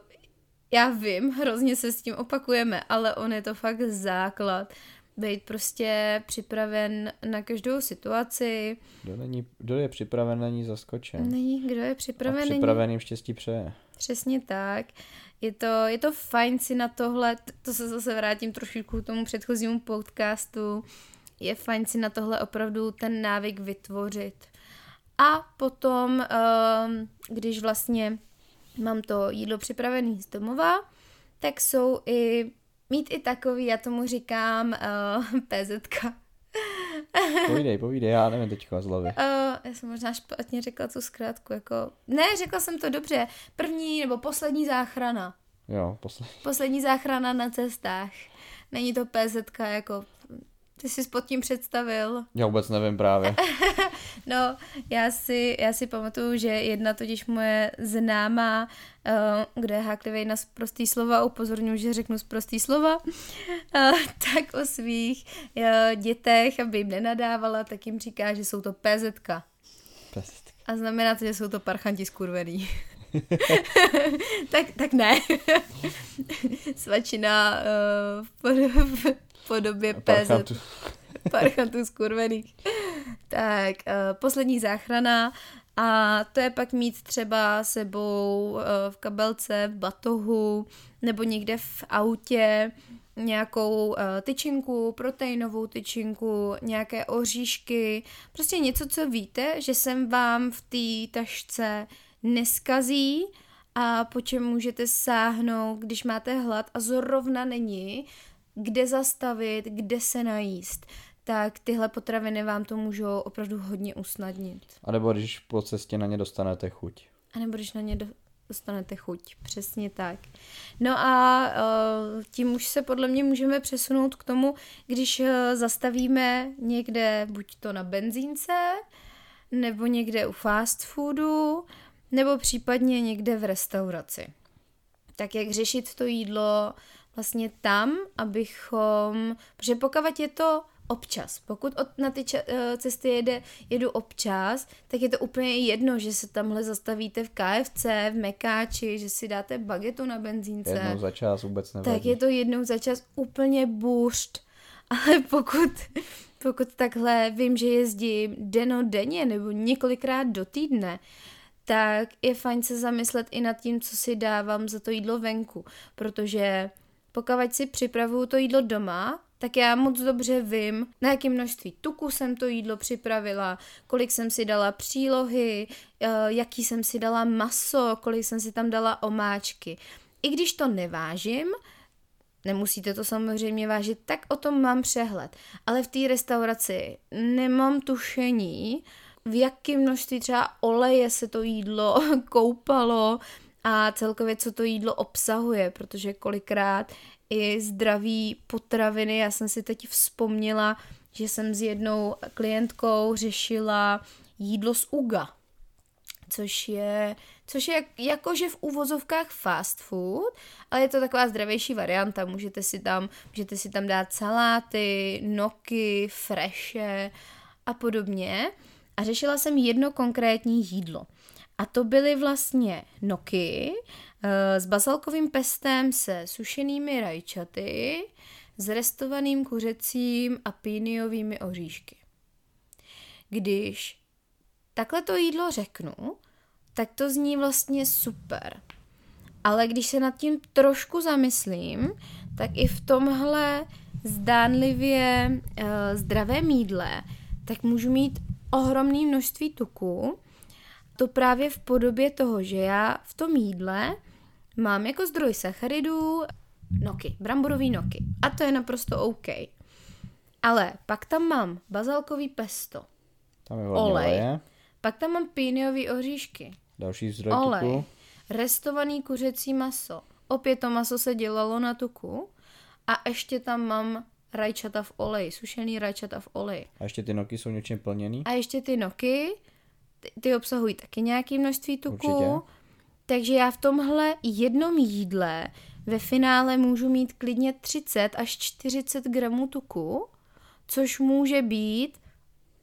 Speaker 1: já vím, hrozně se s tím opakujeme, ale on je to fakt základ být prostě připraven na každou situaci.
Speaker 2: Kdo, není, kdo je připraven, není zaskočen.
Speaker 1: Není, kdo je
Speaker 2: A
Speaker 1: připraven, není
Speaker 2: připraveným štěstí přeje.
Speaker 1: Přesně tak. Je to, je to fajn si na tohle, to se zase vrátím trošičku k tomu předchozímu podcastu, je fajn si na tohle opravdu ten návyk vytvořit. A potom, ehm, když vlastně mám to jídlo připravené z domova, tak jsou i, mít i takový, já tomu říkám uh, PZka.
Speaker 2: Povídej, povídej, já nevím teďka z hlavy.
Speaker 1: Uh, já jsem možná špatně řekla tu zkrátku, jako... Ne, řekla jsem to dobře. První nebo poslední záchrana.
Speaker 2: Jo, poslední.
Speaker 1: Poslední záchrana na cestách. Není to PZK, jako... Ty jsi pod tím představil.
Speaker 2: Já vůbec nevím právě.
Speaker 1: No, já si, já si pamatuju, že jedna totiž moje známá, uh, kde je háklivej na prostý slova, upozorňuji, že řeknu prostý slova, uh, tak o svých uh, dětech, aby jim nenadávala, tak jim říká, že jsou to PZK.
Speaker 2: Pest.
Speaker 1: A znamená to, že jsou to parchanti skurvený. tak, tak ne. Svačina uh, podobě PZ.
Speaker 2: Parchantu.
Speaker 1: Parchantů skurvených. Tak, uh, poslední záchrana a to je pak mít třeba sebou uh, v kabelce, v batohu nebo někde v autě nějakou uh, tyčinku, proteinovou tyčinku, nějaké oříšky, prostě něco, co víte, že jsem vám v té tašce neskazí a po čem můžete sáhnout, když máte hlad a zrovna není, kde zastavit, kde se najíst, tak tyhle potraviny vám to můžou opravdu hodně usnadnit.
Speaker 2: A nebo když po cestě na ně dostanete chuť.
Speaker 1: A nebo když na ně do, dostanete chuť, přesně tak. No a uh, tím už se podle mě můžeme přesunout k tomu, když uh, zastavíme někde, buď to na benzínce, nebo někde u fast foodu, nebo případně někde v restauraci. Tak jak řešit to jídlo vlastně tam, abychom, protože pokud je to občas. Pokud od, na ty ča- eh, cesty jede, jedu občas, tak je to úplně jedno, že se tamhle zastavíte v KFC, v Mekáči, že si dáte bagetu na benzínce.
Speaker 2: Jednou za čas vůbec nevadí.
Speaker 1: Tak je to jednou za čas úplně bůřt. Ale pokud, pokud takhle vím, že jezdím deno denně nebo několikrát do týdne, tak je fajn se zamyslet i nad tím, co si dávám za to jídlo venku, protože pokud si připravuju to jídlo doma, tak já moc dobře vím, na jaké množství tuku jsem to jídlo připravila, kolik jsem si dala přílohy, eh, jaký jsem si dala maso, kolik jsem si tam dala omáčky. I když to nevážím, nemusíte to samozřejmě vážit, tak o tom mám přehled. Ale v té restauraci nemám tušení, v jakém množství třeba oleje se to jídlo koupalo a celkově co to jídlo obsahuje, protože kolikrát i zdraví potraviny, já jsem si teď vzpomněla, že jsem s jednou klientkou řešila jídlo z UGA, což je, což je jakože v úvozovkách fast food, ale je to taková zdravější varianta. Můžete si tam, můžete si tam dát saláty, noky, freše a podobně. A řešila jsem jedno konkrétní jídlo. A to byly vlastně noky s bazalkovým pestem se sušenými rajčaty, s restovaným kuřecím a píniovými oříšky. Když takhle to jídlo řeknu, tak to zní vlastně super. Ale když se nad tím trošku zamyslím, tak i v tomhle zdánlivě uh, zdravém jídle, tak můžu mít ohromné množství tuku. To právě v podobě toho, že já v tom jídle mám jako zdroj sacharidů noky, bramborový noky. A to je naprosto OK. Ale pak tam mám bazalkový pesto,
Speaker 2: Tam je
Speaker 1: olej.
Speaker 2: oleje.
Speaker 1: pak tam mám píniový oříšky,
Speaker 2: Další zdroj
Speaker 1: olej,
Speaker 2: tuku.
Speaker 1: restovaný kuřecí maso. Opět to maso se dělalo na tuku. A ještě tam mám rajčata v oleji, sušený rajčata v oleji.
Speaker 2: A ještě ty noky jsou něčím plněný.
Speaker 1: A ještě ty noky, ty, ty obsahují taky nějaké množství tuku.
Speaker 2: Určitě.
Speaker 1: Takže já v tomhle jednom jídle ve finále můžu mít klidně 30 až 40 gramů tuku, což může být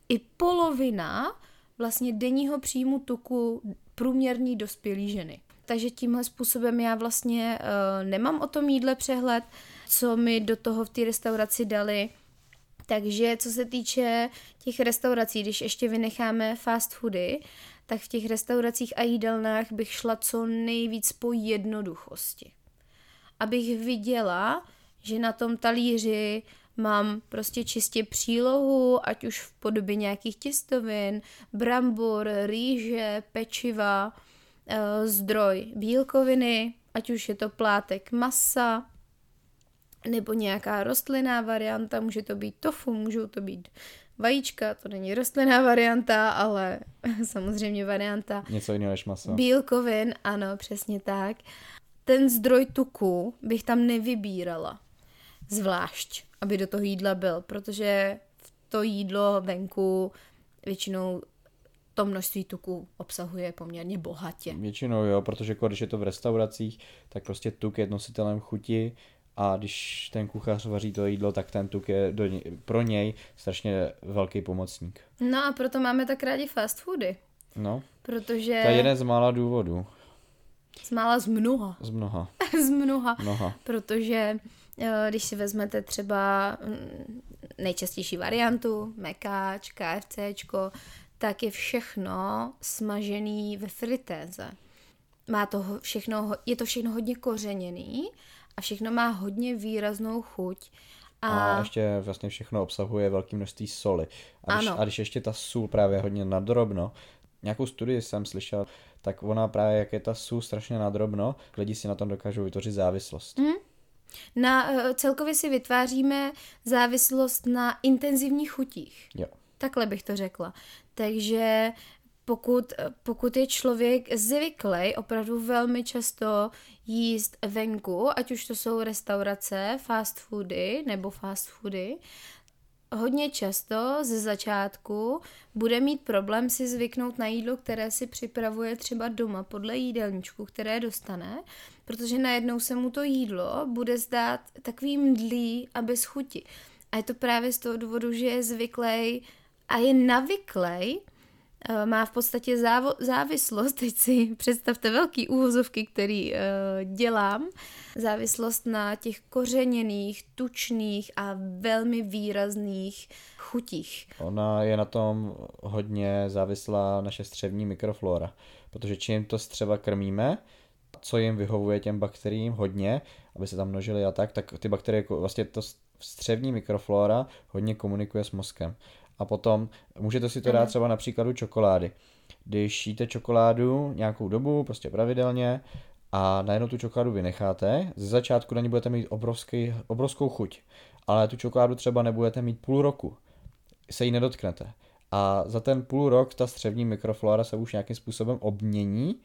Speaker 1: i polovina vlastně denního příjmu tuku průměrný dospělý ženy. Takže tímhle způsobem já vlastně uh, nemám o tom jídle přehled, co mi do toho v té restauraci dali. Takže co se týče těch restaurací, když ještě vynecháme fast foody, tak v těch restauracích a jídelnách bych šla co nejvíc po jednoduchosti. Abych viděla, že na tom talíři mám prostě čistě přílohu, ať už v podobě nějakých těstovin, brambor, rýže, pečiva, eh, zdroj bílkoviny, ať už je to plátek masa, nebo nějaká rostlinná varianta, může to být tofu, můžou to být vajíčka, to není rostlinná varianta, ale samozřejmě varianta
Speaker 2: Něco jiného než maso.
Speaker 1: bílkovin, ano, přesně tak. Ten zdroj tuku bych tam nevybírala zvlášť, aby do toho jídla byl, protože to jídlo venku většinou to množství tuku obsahuje poměrně bohatě.
Speaker 2: Většinou jo, protože když je to v restauracích, tak prostě tuk je nositelem chuti a když ten kuchař vaří to jídlo, tak ten tuk je do něj, pro něj strašně velký pomocník.
Speaker 1: No a proto máme tak rádi fast foody,
Speaker 2: No,
Speaker 1: protože
Speaker 2: to je jeden z mála důvodů.
Speaker 1: z mála z mnoha,
Speaker 2: Z mnoha.
Speaker 1: z mnoha,
Speaker 2: Mnoha.
Speaker 1: protože eh, když si vezmete třeba mm, nejčastější variantu, mekáč, KFCčko, tak je všechno smažený ve fritéze. Má to všechno, je to všechno hodně kořeněný a všechno má hodně výraznou chuť. A,
Speaker 2: A ještě vlastně všechno obsahuje velké množství soli. A když,
Speaker 1: Ano.
Speaker 2: a když ještě ta sůl právě hodně nadrobno, nějakou studii jsem slyšel, tak ona právě, jak je ta sůl strašně nadrobno, lidi si na tom dokážou vytvořit závislost.
Speaker 1: Mm. na, eh, celkově si vytváříme závislost na intenzivních chutích.
Speaker 2: Jo.
Speaker 1: Takhle bych to řekla. Takže pokud, pokud je člověk zvyklý opravdu velmi často jíst venku, ať už to jsou restaurace, fast foody nebo fast foody, hodně často ze začátku bude mít problém si zvyknout na jídlo, které si připravuje třeba doma podle jídelníčku, které dostane, protože najednou se mu to jídlo bude zdát takový mdlý a bez chuti. A je to právě z toho důvodu, že je zvyklý a je navyklý Eh, má v podstatě závo- závislost, teď si představte velký úvozovky, který uh, dělám, závislost na těch kořeněných, tučných a velmi výrazných chutích.
Speaker 2: Ona je na tom hodně závislá naše střevní mikroflora, protože čím to střeva krmíme, co jim vyhovuje těm bakteriím hodně, aby se tam množily a tak, tak ty bakterie, vlastně to střevní mikroflora hodně komunikuje s mozkem. A potom můžete si to dát třeba na příkladu čokolády. Když jíte čokoládu nějakou dobu, prostě pravidelně, a najednou tu čokoládu vynecháte, ze začátku na ní budete mít obrovský, obrovskou chuť, ale tu čokoládu třeba nebudete mít půl roku, se jí nedotknete. A za ten půl rok ta střevní mikroflora se už nějakým způsobem obmění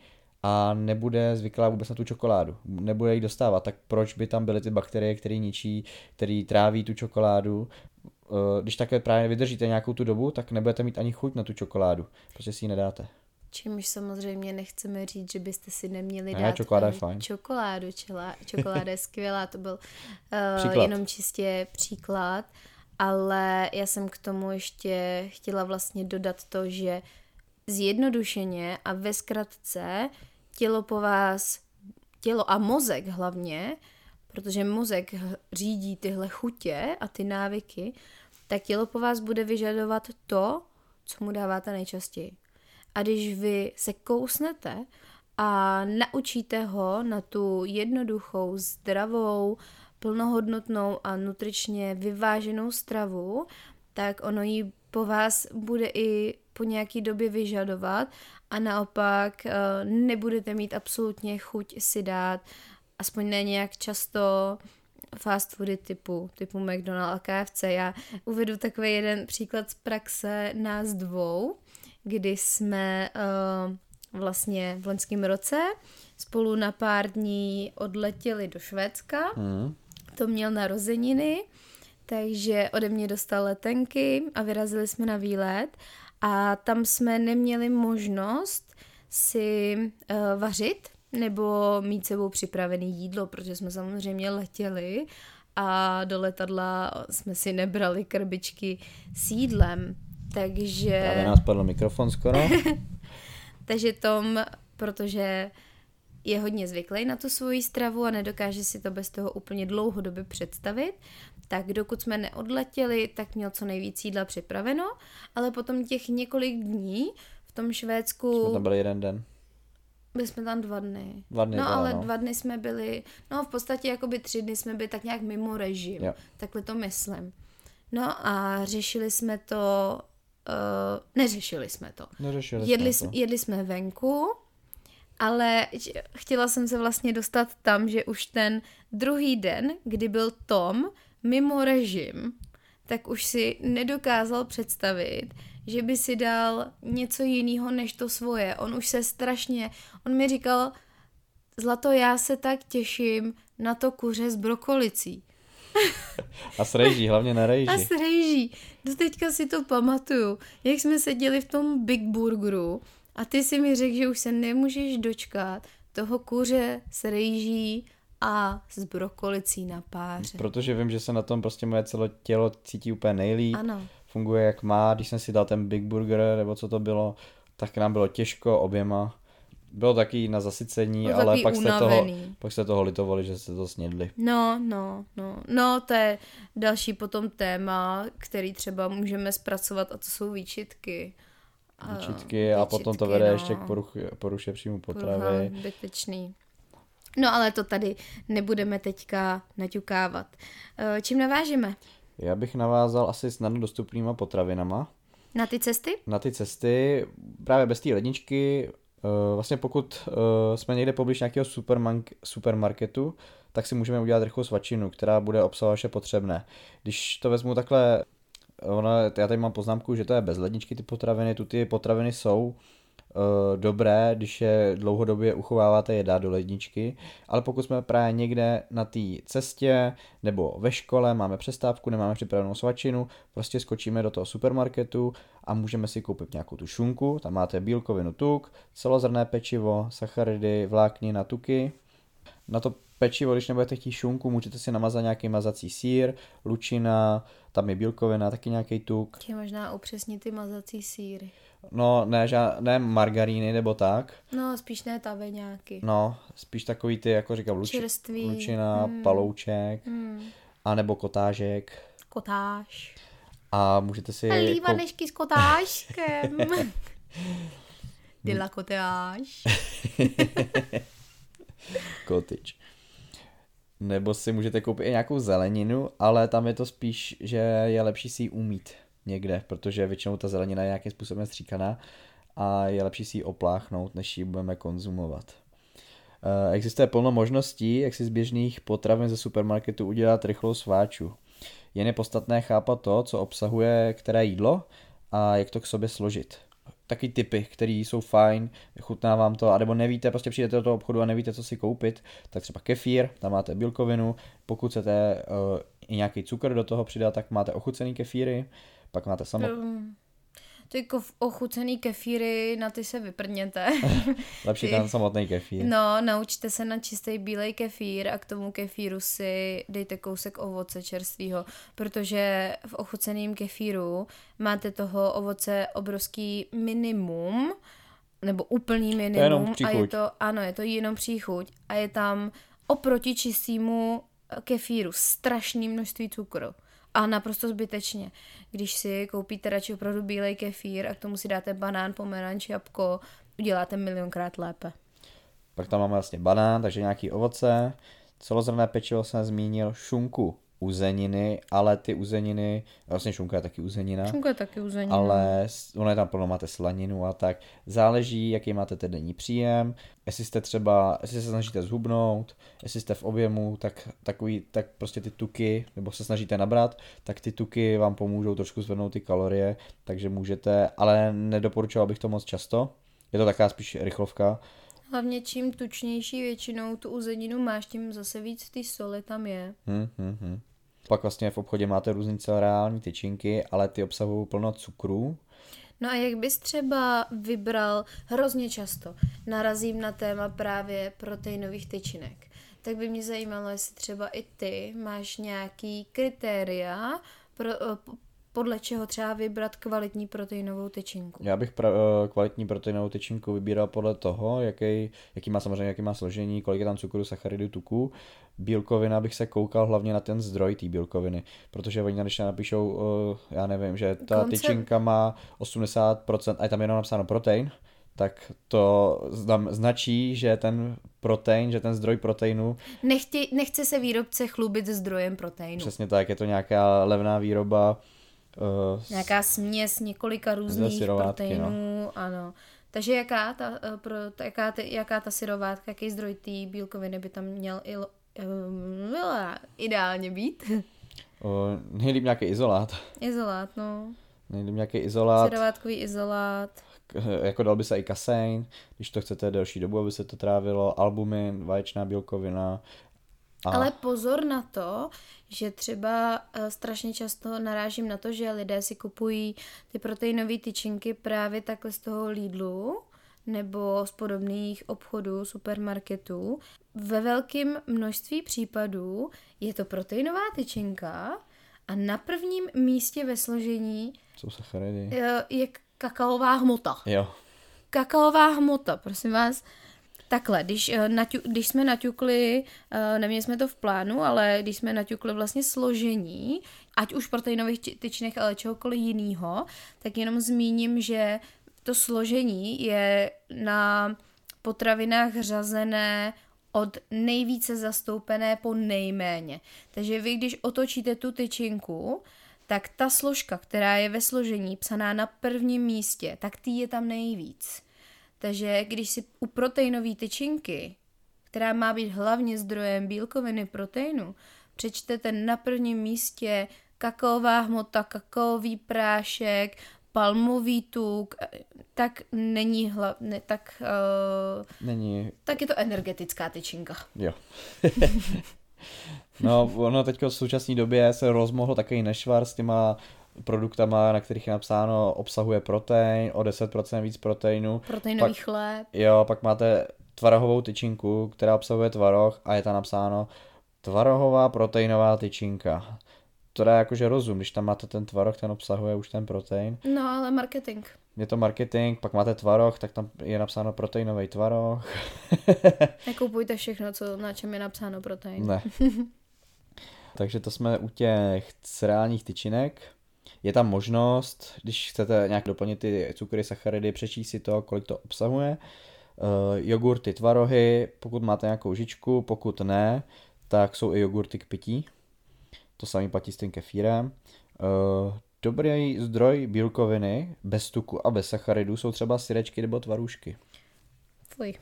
Speaker 2: a nebude zvyklá vůbec na tu čokoládu. Nebude jí dostávat, tak proč by tam byly ty bakterie, které ničí, které tráví tu čokoládu Eh, když také právě vydržíte nějakou tu dobu, tak nebudete mít ani chuť na tu čokoládu, protože si ji nedáte.
Speaker 1: Čímž samozřejmě nechceme říct, že byste si neměli
Speaker 2: ne,
Speaker 1: dát
Speaker 2: čokoláda je fajn.
Speaker 1: čokoládu. Čela, čokoláda je skvělá, to byl uh, jenom čistě příklad. Ale já jsem k tomu ještě chtěla vlastně dodat to, že zjednodušeně a ve zkratce tělo po vás, tělo a mozek hlavně, protože mozek řídí tyhle chutě a ty návyky, tak tělo po vás bude vyžadovat to, co mu dáváte nejčastěji. A když vy se kousnete a naučíte ho na tu jednoduchou, zdravou, plnohodnotnou a nutričně vyváženou stravu, tak ono ji po vás bude i po nějaký době vyžadovat a naopak eh, nebudete mít absolutně chuť si dát aspoň ne nějak často fast foody typu, typu McDonald's a KFC. Já uvedu takový jeden příklad z praxe nás dvou, kdy jsme uh, vlastně v loňském roce spolu na pár dní odletěli do Švédska. Mm. To měl narozeniny, takže ode mě dostal letenky a vyrazili jsme na výlet a tam jsme neměli možnost si uh, vařit, nebo mít sebou připravený jídlo, protože jsme samozřejmě letěli a do letadla jsme si nebrali krbičky s jídlem, takže...
Speaker 2: Právě nás padl mikrofon skoro.
Speaker 1: takže Tom, protože je hodně zvyklý na tu svoji stravu a nedokáže si to bez toho úplně dlouhodobě představit, tak dokud jsme neodletěli, tak měl co nejvíc jídla připraveno, ale potom těch několik dní v tom Švédsku...
Speaker 2: Jsme tam byli jeden den.
Speaker 1: Byli jsme tam dva dny.
Speaker 2: Dva dny
Speaker 1: no
Speaker 2: byla,
Speaker 1: ale
Speaker 2: no.
Speaker 1: dva dny jsme byli, no v podstatě jakoby tři dny jsme byli tak nějak mimo režim. Jo. Takhle to myslím. No a řešili jsme to, uh, neřešili jsme to.
Speaker 2: Neřešili
Speaker 1: jedli,
Speaker 2: jsme to.
Speaker 1: jedli jsme venku, ale chtěla jsem se vlastně dostat tam, že už ten druhý den, kdy byl Tom mimo režim, tak už si nedokázal představit, že by si dal něco jiného než to svoje. On už se strašně, on mi říkal, Zlato, já se tak těším na to kuře s brokolicí.
Speaker 2: A s rejží, hlavně na rejží.
Speaker 1: A s rejží. Do teďka si to pamatuju, jak jsme seděli v tom Big Burgeru a ty si mi řekl, že už se nemůžeš dočkat toho kuře s rejží a s brokolicí na páře.
Speaker 2: Protože vím, že se na tom prostě moje celé tělo cítí úplně nejlíp.
Speaker 1: Ano
Speaker 2: funguje jak má. Když jsem si dal ten Big Burger, nebo co to bylo, tak nám bylo těžko oběma. Bylo taky na zasycení,
Speaker 1: bylo
Speaker 2: ale pak jste, toho, pak jste toho litovali, že jste to snědli.
Speaker 1: No, no, no. No, to je další potom téma, který třeba můžeme zpracovat a to jsou výčitky.
Speaker 2: Výčitky a, výčitky, potom to vede no. ještě k poruch, poruše příjmu potravy.
Speaker 1: Bytečný. No ale to tady nebudeme teďka naťukávat. Eh, čím navážeme?
Speaker 2: Já bych navázal asi snadno dostupnýma potravinama.
Speaker 1: Na ty cesty?
Speaker 2: Na ty cesty, právě bez té ledničky, eh, vlastně pokud eh, jsme někde poblíž nějakého supermarketu, tak si můžeme udělat rychlou svačinu, která bude obsahovat vše potřebné. Když to vezmu takhle, ono, já tady mám poznámku, že to je bez ledničky ty potraviny, tu ty potraviny jsou, dobré, když je dlouhodobě uchováváte je dát do ledničky, ale pokud jsme právě někde na té cestě nebo ve škole, máme přestávku, nemáme připravenou svačinu, prostě skočíme do toho supermarketu a můžeme si koupit nějakou tu šunku, tam máte bílkovinu tuk, celozrné pečivo, sacharidy, vláknina, tuky. Na to pečivo, když nebudete chtít šunku, můžete si namazat nějaký mazací sír, lučina, tam je bílkovina, taky nějaký tuk.
Speaker 1: Tě možná upřesnit ty mazací síry.
Speaker 2: No, ne, ža- ne margaríny nebo tak.
Speaker 1: No, spíš ne taveňáky.
Speaker 2: No, spíš takový ty, jako říkám,
Speaker 1: Čerstvý.
Speaker 2: lučina,
Speaker 1: Hmm.
Speaker 2: palouček,
Speaker 1: Hmm.
Speaker 2: a nebo kotážek.
Speaker 1: Kotáž.
Speaker 2: A můžete si... jako-
Speaker 1: Lívanešky s kotážkem. Ty la kotáž.
Speaker 2: Kotič. Nebo si můžete koupit i nějakou zeleninu, ale tam je to spíš, že je lepší si ji umít někde, protože většinou ta zelenina je nějakým způsobem stříkaná a je lepší si ji opláchnout, než ji budeme konzumovat. Eh, Existuje plno možností, jak si z běžných potravin ze supermarketu udělat rychlou sváču. Jen je podstatné chápat to, co obsahuje které jídlo a jak to k sobě složit. Taky typy, které jsou fajn, chutná vám to, anebo nevíte, prostě přijdete do toho obchodu a nevíte, co si koupit, tak třeba kefír, tam máte bílkovinu, pokud chcete uh, i nějaký cukr do toho přidat, tak máte ochucený kefíry, pak máte samotný,
Speaker 1: Um, Ty kof- ochucený kefíry, na ty se vyprdněte.
Speaker 2: lepší ten samotný kefír.
Speaker 1: No, naučte se na čistý bílej kefír a k tomu kefíru si dejte kousek ovoce čerstvého, protože v ochuceném kefíru máte toho ovoce obrovský minimum, nebo úplný minimum.
Speaker 2: jenom
Speaker 1: a je to, ano, je to jenom příchuť a je tam oproti čistému kefíru strašné množství cukru. A naprosto zbytečně. Když si koupíte radši opravdu bílej kefír a k tomu si dáte banán, pomeranč, jabko, uděláte milionkrát lépe.
Speaker 2: Pak tam máme vlastně banán, takže nějaký ovoce, celozrnné pečivo jsem zmínil, šunku, uzeniny, ale ty uzeniny, vlastně šunka je taky uzenina,
Speaker 1: Šunka je taky uzenina.
Speaker 2: ale ono je tam plno, máte slaninu a tak. Záleží, jaký máte ten denní příjem, jestli jste třeba, jestli se snažíte zhubnout, jestli jste v objemu, tak takový, tak prostě ty tuky, nebo se snažíte nabrat, tak ty tuky vám pomůžou trošku zvednout ty kalorie, takže můžete, ale nedoporučoval bych to moc často. Je to taková spíš rychlovka,
Speaker 1: Hlavně čím tučnější většinou tu uzeninu máš, tím zase víc ty soli tam je.
Speaker 2: Hmm, hmm, hmm. Pak vlastně v obchodě máte různý cereální tyčinky, ale ty obsahují plno cukrů.
Speaker 1: No a jak bys třeba vybral, hrozně často narazím na téma právě proteinových tyčinek, tak by mě zajímalo, jestli třeba i ty máš nějaký kritéria, pro, eh, podle čeho třeba vybrat kvalitní proteinovou tyčinku.
Speaker 2: Já bych pra, eh, kvalitní proteinovou tyčinku vybíral podle toho, jaký, jaký má samozřejmě, jaký má složení, kolik je tam cukru, sacharidů, tuků. Bílkovina bych se koukal hlavně na ten zdroj té bílkoviny, protože oni když napíšou, eh, já nevím, že ta
Speaker 1: Konce-
Speaker 2: tyčinka má 80% a je tam jenom napsáno protein, tak to značí, že ten protein, že ten zdroj proteinu
Speaker 1: Nechtě, nechce se výrobce chlubit zdrojem proteinu.
Speaker 2: Přesně tak, je to nějaká levná výroba. Uh,
Speaker 1: Nějaká směs několika různých
Speaker 2: syrovátky,
Speaker 1: proteinů, ano. Takže jaká ta, eh, pro, ta, jaká, ty, jaká ta syrovátka, jaký zdroj té bílkoviny by tam měl il, um, ideálně být?
Speaker 2: uh, nejlíp nějaký izolát.
Speaker 1: Izolát, no.
Speaker 2: Nejlíp nějaký izolát.
Speaker 1: Syrovátkový izolát.
Speaker 2: K- jako dal by se i kasein, když to chcete delší dobu, aby se to trávilo. Albumin, vaječná bílkovina. A
Speaker 1: Ale pozor na to, že třeba eh, strašně často narážím na to, že lidé si kupují ty proteinové tyčinky právě takhle z toho Lidlu nebo z podobných obchodů, supermarketů. Ve velkém množství případů je to proteinová tyčinka a na prvním místě ve složení
Speaker 2: jsou sacharidy.
Speaker 1: eh, je kakaová hmota
Speaker 2: Jo.
Speaker 1: kakaová hmota, prosím vás. Takhle, když, eh, naťu, když jsme naťukli, eh, neměli jsme to v plánu, ale když jsme naťukli vlastně složení, ať už proteinových či- tyčinek, ale čehokoliv jiného, tak jenom zmíním, že to složení je na potravinách řazené od nejvíce zastoupené po nejméně. Takže vy, když otočíte tu tyčinku, tak ta složka, která je ve složení psaná na prvním místě, tak tý je tam nejvíc. Takže když si u proteinové tyčinky, která má být hlavně zdrojem bílkoviny proteinu, přečtete na prvním místě kakaová hmota, kakaový prášek, palmový tuk, eh, tak není hla, ne, tak, uh,
Speaker 2: Není,
Speaker 1: tak je to energetická tyčinka.
Speaker 2: jo. no, ono teď v současné době se rozmohl takový nešvar s těma produktama, na kterých je napsáno obsahuje protein, o 10% víc proteinu.
Speaker 1: Proteinový
Speaker 2: Pak-
Speaker 1: chléb.
Speaker 2: Jo, pak máte tvarohovou tyčinku, která obsahuje tvaroh a je tam napsáno tvarohová proteinová tyčinka. To dá jakože rozum, když tam máte ten tvaroh, ten obsahuje už ten protein.
Speaker 1: No, ale marketing.
Speaker 2: Je to marketing, pak máte tvaroh, tak tam je napsáno proteinový tvaroh.
Speaker 1: Nekupujte všechno, co, na čem je napsáno protein.
Speaker 2: Ne. Takže to jsme u těch cereálních tyčinek. Je tam možnost, když chcete nějak doplnit ty cukry, sacharidy, přečíst si to, kolik to obsahuje. Uh, jogurty, tvarohy, pokud máte nějakou žičku, pokud ne, tak jsou i jogurty k pití. To samý platí s tím kefírem. Uh, dobrý zdroj bílkoviny bez tuku a bez sacharidů jsou třeba syrečky nebo tvarůžky.
Speaker 1: Fuj.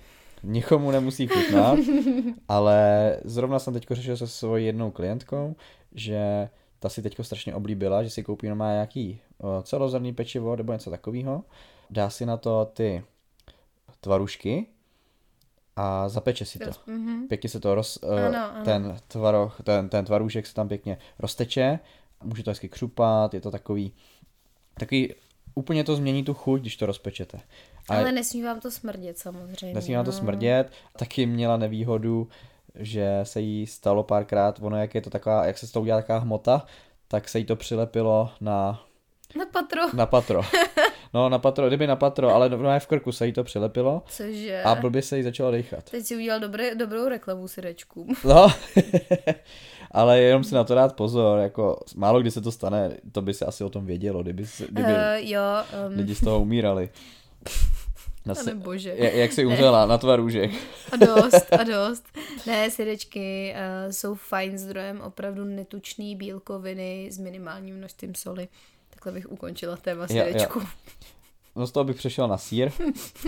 Speaker 2: Nikomu nemusí chutnat, ale zrovna jsem teď řešil se svojí jednou klientkou, že ta si teď strašně oblíbila, že si koupí normálně nějaký celozrný pečivo nebo něco takového, dá si na to ty tvarušky a zapeče si to.
Speaker 1: Mm-hmm.
Speaker 2: Pěkně se to roz,
Speaker 1: Ano, ano.
Speaker 2: ten, tvaroh, ten, ten tvarůžek se tam pěkně rozteče, může to hezky křupat, je to takový, takový, úplně to změní tu chuť, když to rozpečete. A
Speaker 1: Ale nesmí vám to smrdět samozřejmě.
Speaker 2: nesmí vám to
Speaker 1: no.
Speaker 2: smrdět, taky měla nevýhodu, že se jí stalo párkrát, ono jak je to taková, jak se z toho udělá taková hmota, tak se jí to přilepilo na,
Speaker 1: Na patro.
Speaker 2: na patro. No na patro, kdyby na patro, ale no, v krku se jí to přilepilo
Speaker 1: Cože?
Speaker 2: a blbě se jí začalo dechat.
Speaker 1: Teď si udělal dobré, dobrou reklamu syrečkům.
Speaker 2: No, ale jenom si na to dát pozor, jako málo kdy se to stane, to by se asi o tom vědělo, kdyby, se- kdyby
Speaker 1: Uh, jo, um,
Speaker 2: lidi z toho umírali. Na se,
Speaker 1: bože.
Speaker 2: jak, jak jsi umřela na tvarůžek.
Speaker 1: A dost, a dost. Ne, syrečky uh, jsou fajn zdrojem opravdu netučný bílkoviny s minimálním množstvím soli. Takhle bych ukončila téma syrečku.
Speaker 2: No z toho bych přešel na sír.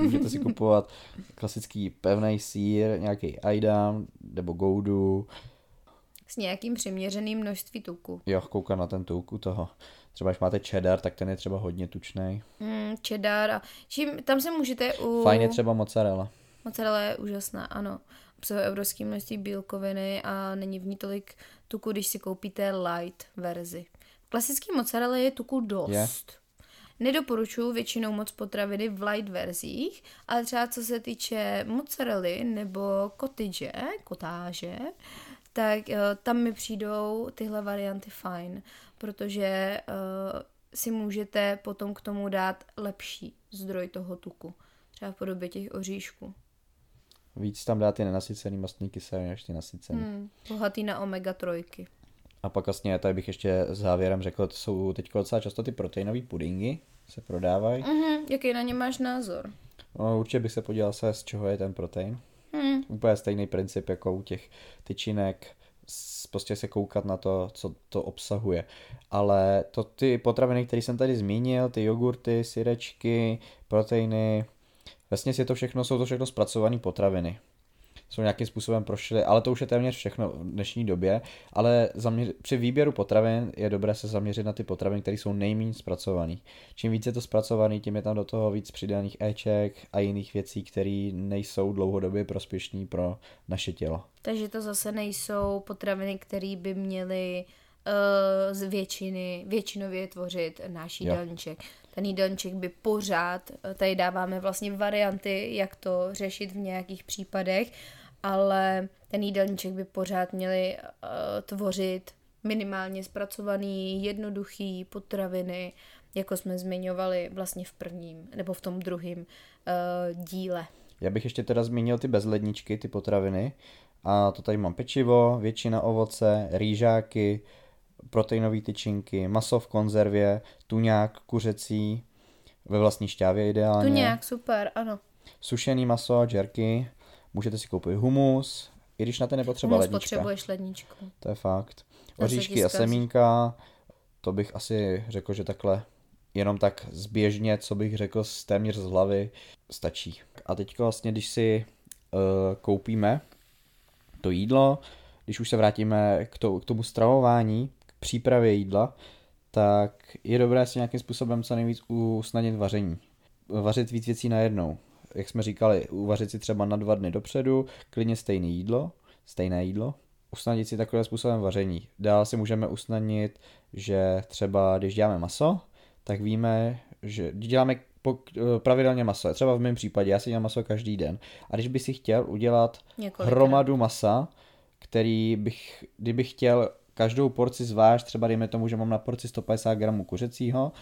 Speaker 2: Můžete si kupovat klasický pevný sír, nějaký Aidam nebo Goudu.
Speaker 1: S nějakým přiměřeným množství tuku.
Speaker 2: Jo, koukat na ten tuk u toho. Třeba když máte cheddar, tak ten je třeba hodně tučný.
Speaker 1: Mm, cheddar a čím, tam se můžete u...
Speaker 2: Fajn je třeba mozzarella.
Speaker 1: Mozzarella je úžasná, ano. Obsahuje obrovské množství bílkoviny a není v ní tolik tuku, když si koupíte light verzi. V klasické mozzarella je tuku dost.
Speaker 2: Je.
Speaker 1: Nedoporučuji většinou moc potraviny v light verzích, ale třeba co se týče mozzarelly nebo cottage, kotáže, tak uh, tam mi přijdou tyhle varianty fajn, protože uh, si můžete potom k tomu dát lepší zdroj toho tuku, třeba v podobě těch oříšků.
Speaker 2: Víc tam dát ty nenasycený mastní kyseliny než ty nasycený. Hmm.
Speaker 1: Bohatý na omega trojky.
Speaker 2: A pak vlastně tady bych ještě závěrem řekl, to jsou teď docela často ty proteinové pudingy, se prodávají.
Speaker 1: Mhm, jaký na ně máš názor?
Speaker 2: No, určitě bych se podíval se, z čeho je ten protein.
Speaker 1: Hmm.
Speaker 2: Úplně stejný princip jako u těch tyčinek, prostě se koukat na to, co to obsahuje. Ale to ty potraviny, které jsem tady zmínil, ty jogurty, syrečky, proteiny, vlastně si to všechno, jsou to všechno zpracované potraviny. Jsou nějakým způsobem prošly, ale to už je téměř všechno v dnešní době, ale zaměř, při výběru potravin je dobré se zaměřit na ty potraviny, které jsou nejméně zpracované. Čím víc je to zpracovaný, tím je tam do toho víc přidaných éček a jiných věcí, které nejsou dlouhodobě prospěšní pro naše tělo.
Speaker 1: Takže to zase nejsou potraviny, které by měly uh, z většiny, většinově tvořit náš jídelníček. Ten jídelníček by pořád, eh, tady dáváme vlastně varianty, jak to řešit v nějakých případech, ale ten jídelníček by pořád měli uh, tvořit minimálně zpracovaný, jednoduchý potraviny, jako jsme zmiňovali vlastně v prvním nebo v tom druhém uh, díle.
Speaker 2: Já bych ještě teda zmínil ty bezledničky, ty potraviny. A to tady mám pečivo, většina ovoce, rýžáky, proteinové tyčinky, maso v konzervě, tuňák kuřecí, ve vlastní šťávě ideálně.
Speaker 1: Tu nějak super, ano.
Speaker 2: Sušený maso, jerky, můžete si koupit humus, i když na to nepotřeba
Speaker 1: Humus
Speaker 2: lednička.
Speaker 1: potřebuješ ledničku.
Speaker 2: To je fakt. Oříšky a semínka, to bych asi řekl, že takhle jenom tak zběžně, co bych řekl z téměř z hlavy, stačí. A teď vlastně, když si uh, koupíme to jídlo, když už se vrátíme k, to, k tomu stravování, k přípravě jídla, tak je dobré si nějakým způsobem co nejvíc usnadnit vaření. Vařit víc věcí najednou. Jak jsme říkali, uvařit si třeba na dva dny dopředu, klidně stejné jídlo, stejné jídlo, usnadnit si takovým způsobem vaření. Dál si můžeme usnadnit, že třeba když děláme maso, tak víme, že děláme pravidelně maso. Třeba v mém případě, já si dělám maso každý den. A když by si chtěl udělat
Speaker 1: Několikrát.
Speaker 2: hromadu masa, který bych, kdybych chtěl každou porci zvážit, třeba dejme tomu, že mám na porci 150 gramů kuřecího,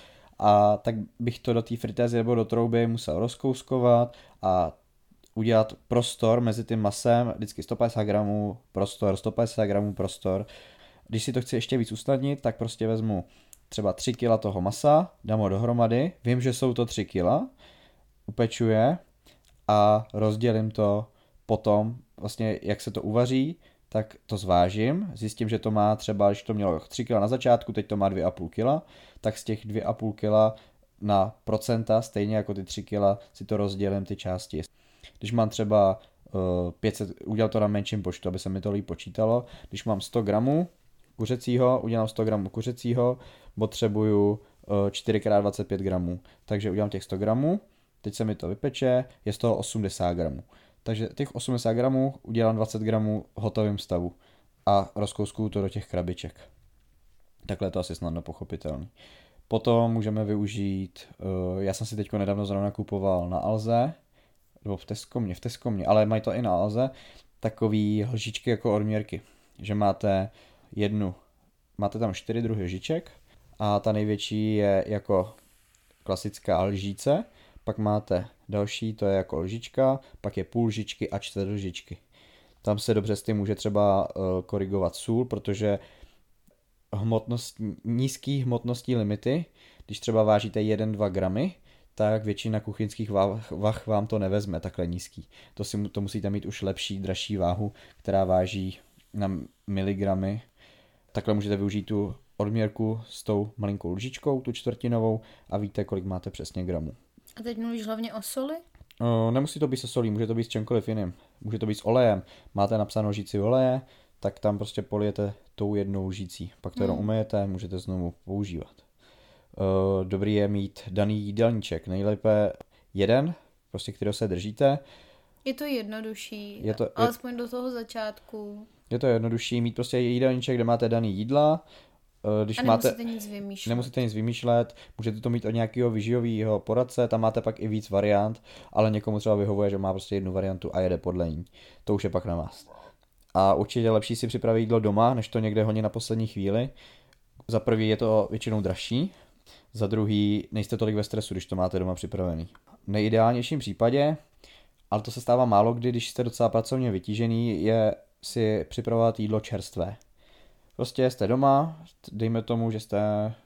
Speaker 2: a tak bych to do té fritézy nebo do trouby musel rozkouskovat a udělat prostor mezi tím masem, vždycky 150 gramů prostor, 150 gramů prostor. Když si to chci ještě víc usnadnit, tak prostě vezmu třeba 3 kg toho masa, dám ho dohromady, vím, že jsou to 3 kg, upeču je a rozdělím to potom, vlastně jak se to uvaří, tak to zvážím, zjistím, že to má třeba, když to mělo 3 kg na začátku, teď to má 2,5 kg, tak z těch 2,5 kg na procenta, stejně jako ty 3 kg, si to rozdělím ty části. Když mám třeba uh, 500, udělal to na menším počtu, aby se mi to líp počítalo, když mám 100 gramů kuřecího, udělám 100 gramů kuřecího, potřebuju uh, 4x25 gramů, takže udělám těch 100 gramů, teď se mi to vypeče, je z toho 80 gramů. Takže těch 80 gramů udělám 20 gramů v hotovém stavu a rozkouskuju to do těch krabiček. Takhle je to asi snadno pochopitelný. Potom můžeme využít, uh, já jsem si teď nedávno zrovna kupoval na Alze, nebo v Teskomě, v Teskomě, ale mají to i na Alze, takový lžičky jako odměrky, že máte jednu, máte tam čtyři druhy lžiček a ta největší je jako klasická lžíce, pak máte další, to je jako lžička, pak je půl lžičky a čtvrt lžičky. Tam se dobře s tím může třeba uh, korigovat sůl, protože hmotnost, nízký hmotnostní limity, když třeba vážíte 1-2 gramy, tak většina kuchyňských vah, vah vám to nevezme takhle nízký. To, si, to musíte mít už lepší, dražší váhu, která váží na miligramy. Takhle můžete využít tu odměrku s tou malinkou lžičkou, tu čtvrtinovou a víte, kolik máte přesně gramů.
Speaker 1: A teď mluvíš hlavně o soli?
Speaker 2: O, nemusí to být se solí, může to být s čemkoliv jiným. Může to být s olejem. Máte napsáno lžíci oleje, tak tam prostě polijete tou jednou lžící. Pak to jenom
Speaker 1: Hmm.
Speaker 2: umyjete, můžete znovu používat. O, dobrý je mít daný jídelníček. Nejlépe jeden, prostě kterého se držíte.
Speaker 1: Je to jednodušší,
Speaker 2: Je to- je-
Speaker 1: alespoň do toho začátku.
Speaker 2: Je to jednodušší mít prostě jídelníček, kde máte daný jídla. O, Když
Speaker 1: A
Speaker 2: máte,
Speaker 1: nemusíte nic vymýšlet.
Speaker 2: Nemusíte nic vymýšlet, můžete to mít od nějakého vyživového poradce, tam máte pak i víc variant, ale někomu třeba vyhovuje, že má prostě jednu variantu a jede podle ní. To už je pak na vás. A určitě lepší si připravit jídlo doma, než to někde honit na poslední chvíli. Za prvý je to většinou dražší, za druhý nejste tolik ve stresu, když to máte doma připravený. V nejideálnějším případě, ale to se stává málo kdy, když jste docela pracovně vytížený, je si připravovat jídlo čerstvé. Prostě jste doma, dejme tomu, že, jste,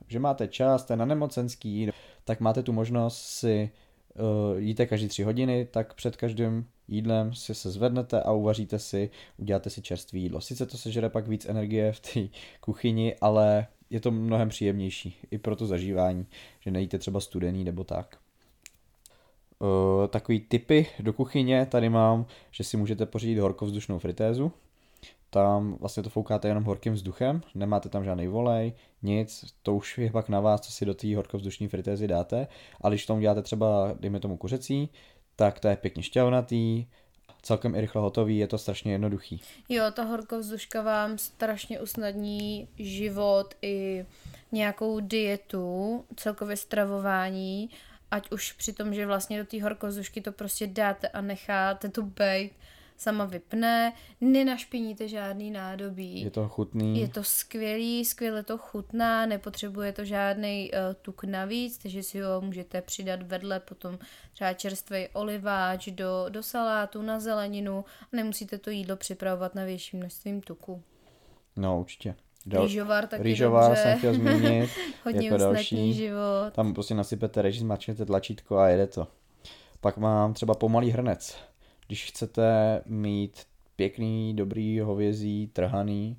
Speaker 2: že máte čas, jste na nemocenský, tak máte tu možnost si uh, jíte každý tři hodiny, tak před každým jídlem si se zvednete a uvaříte si, uděláte si čerstvé jídlo. Sice to sežere pak víc energie v té kuchyni, ale je to mnohem příjemnější i pro to zažívání, že nejíte třeba studený nebo tak. Uh, takový typy do kuchyně tady mám, že si můžete pořídit horkovzdušnou fritézu, tam vlastně to foukáte jenom horkým vzduchem, nemáte tam žádný volej, nic, to už je pak na vás, co si do té horkovzdušné fritézy dáte, ale když tomu děláte třeba, dejme tomu kuřecí, tak to je pěkně šťavnatý, celkem i rychle hotový, je to strašně jednoduchý.
Speaker 1: Jo, ta horkovzduška vám strašně usnadní život i nějakou dietu, celkově stravování, ať už při tom, že vlastně do té horkovzdušky to prostě dáte a necháte to bejt, sama vypne, nenašpiníte žádný nádobí.
Speaker 2: Je to chutný.
Speaker 1: Je to skvělý, skvěle to chutná, nepotřebuje to žádný uh, tuk navíc, takže si ho můžete přidat vedle potom třeba čerstvý oliváč do, do salátu, na zeleninu a nemusíte to jídlo připravovat na větším množstvím tuku.
Speaker 2: No určitě.
Speaker 1: Rýžovar taky
Speaker 2: Rýžovar
Speaker 1: dobře.
Speaker 2: jsem chtěl zmínit.
Speaker 1: Hodně
Speaker 2: jako další.
Speaker 1: život.
Speaker 2: Tam prostě nasypete režim, zmačknete tlačítko a jede to. Pak mám třeba pomalý hrnec. Když chcete mít pěkný, dobrý hovězí, trhaný,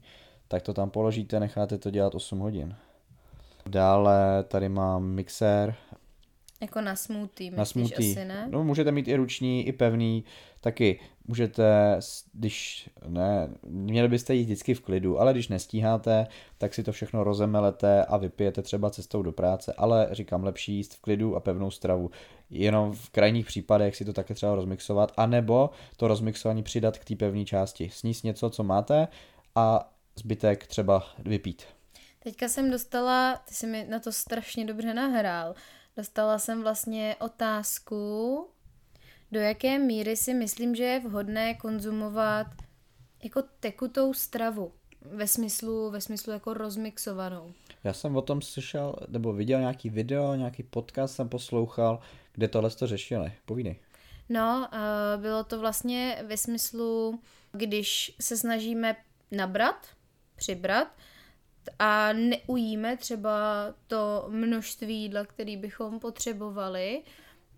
Speaker 2: tak to tam položíte, necháte to dělat 8 hodin. Dále tady mám mixér
Speaker 1: Jako na smoothie,
Speaker 2: na smoothie.
Speaker 1: asi, ne?
Speaker 2: No, můžete mít i ruční, i pevný, taky můžete, když ne, měli byste jít vždycky v klidu, ale když nestíháte, tak si to všechno rozemelete a vypijete třeba cestou do práce, ale říkám, lepší jíst v klidu a pevnou stravu. Jenom v krajních případech si to také třeba rozmixovat, anebo to rozmixování přidat k té pevné části. Sníst něco, co máte a zbytek třeba vypít.
Speaker 1: Teďka jsem dostala, ty jsi mi na to strašně dobře nahrál, dostala jsem vlastně otázku, do jaké míry si myslím, že je vhodné konzumovat jako tekutou stravu. Ve smyslu, ve smyslu jako rozmixovanou.
Speaker 2: Já jsem o tom slyšel, nebo viděl nějaký video, nějaký podcast jsem poslouchal, kde tohle to řešili. Povídej.
Speaker 1: No, uh, bylo to vlastně ve smyslu, když se snažíme nabrat, přibrat a neujíme třeba to množství jídla, který bychom potřebovali,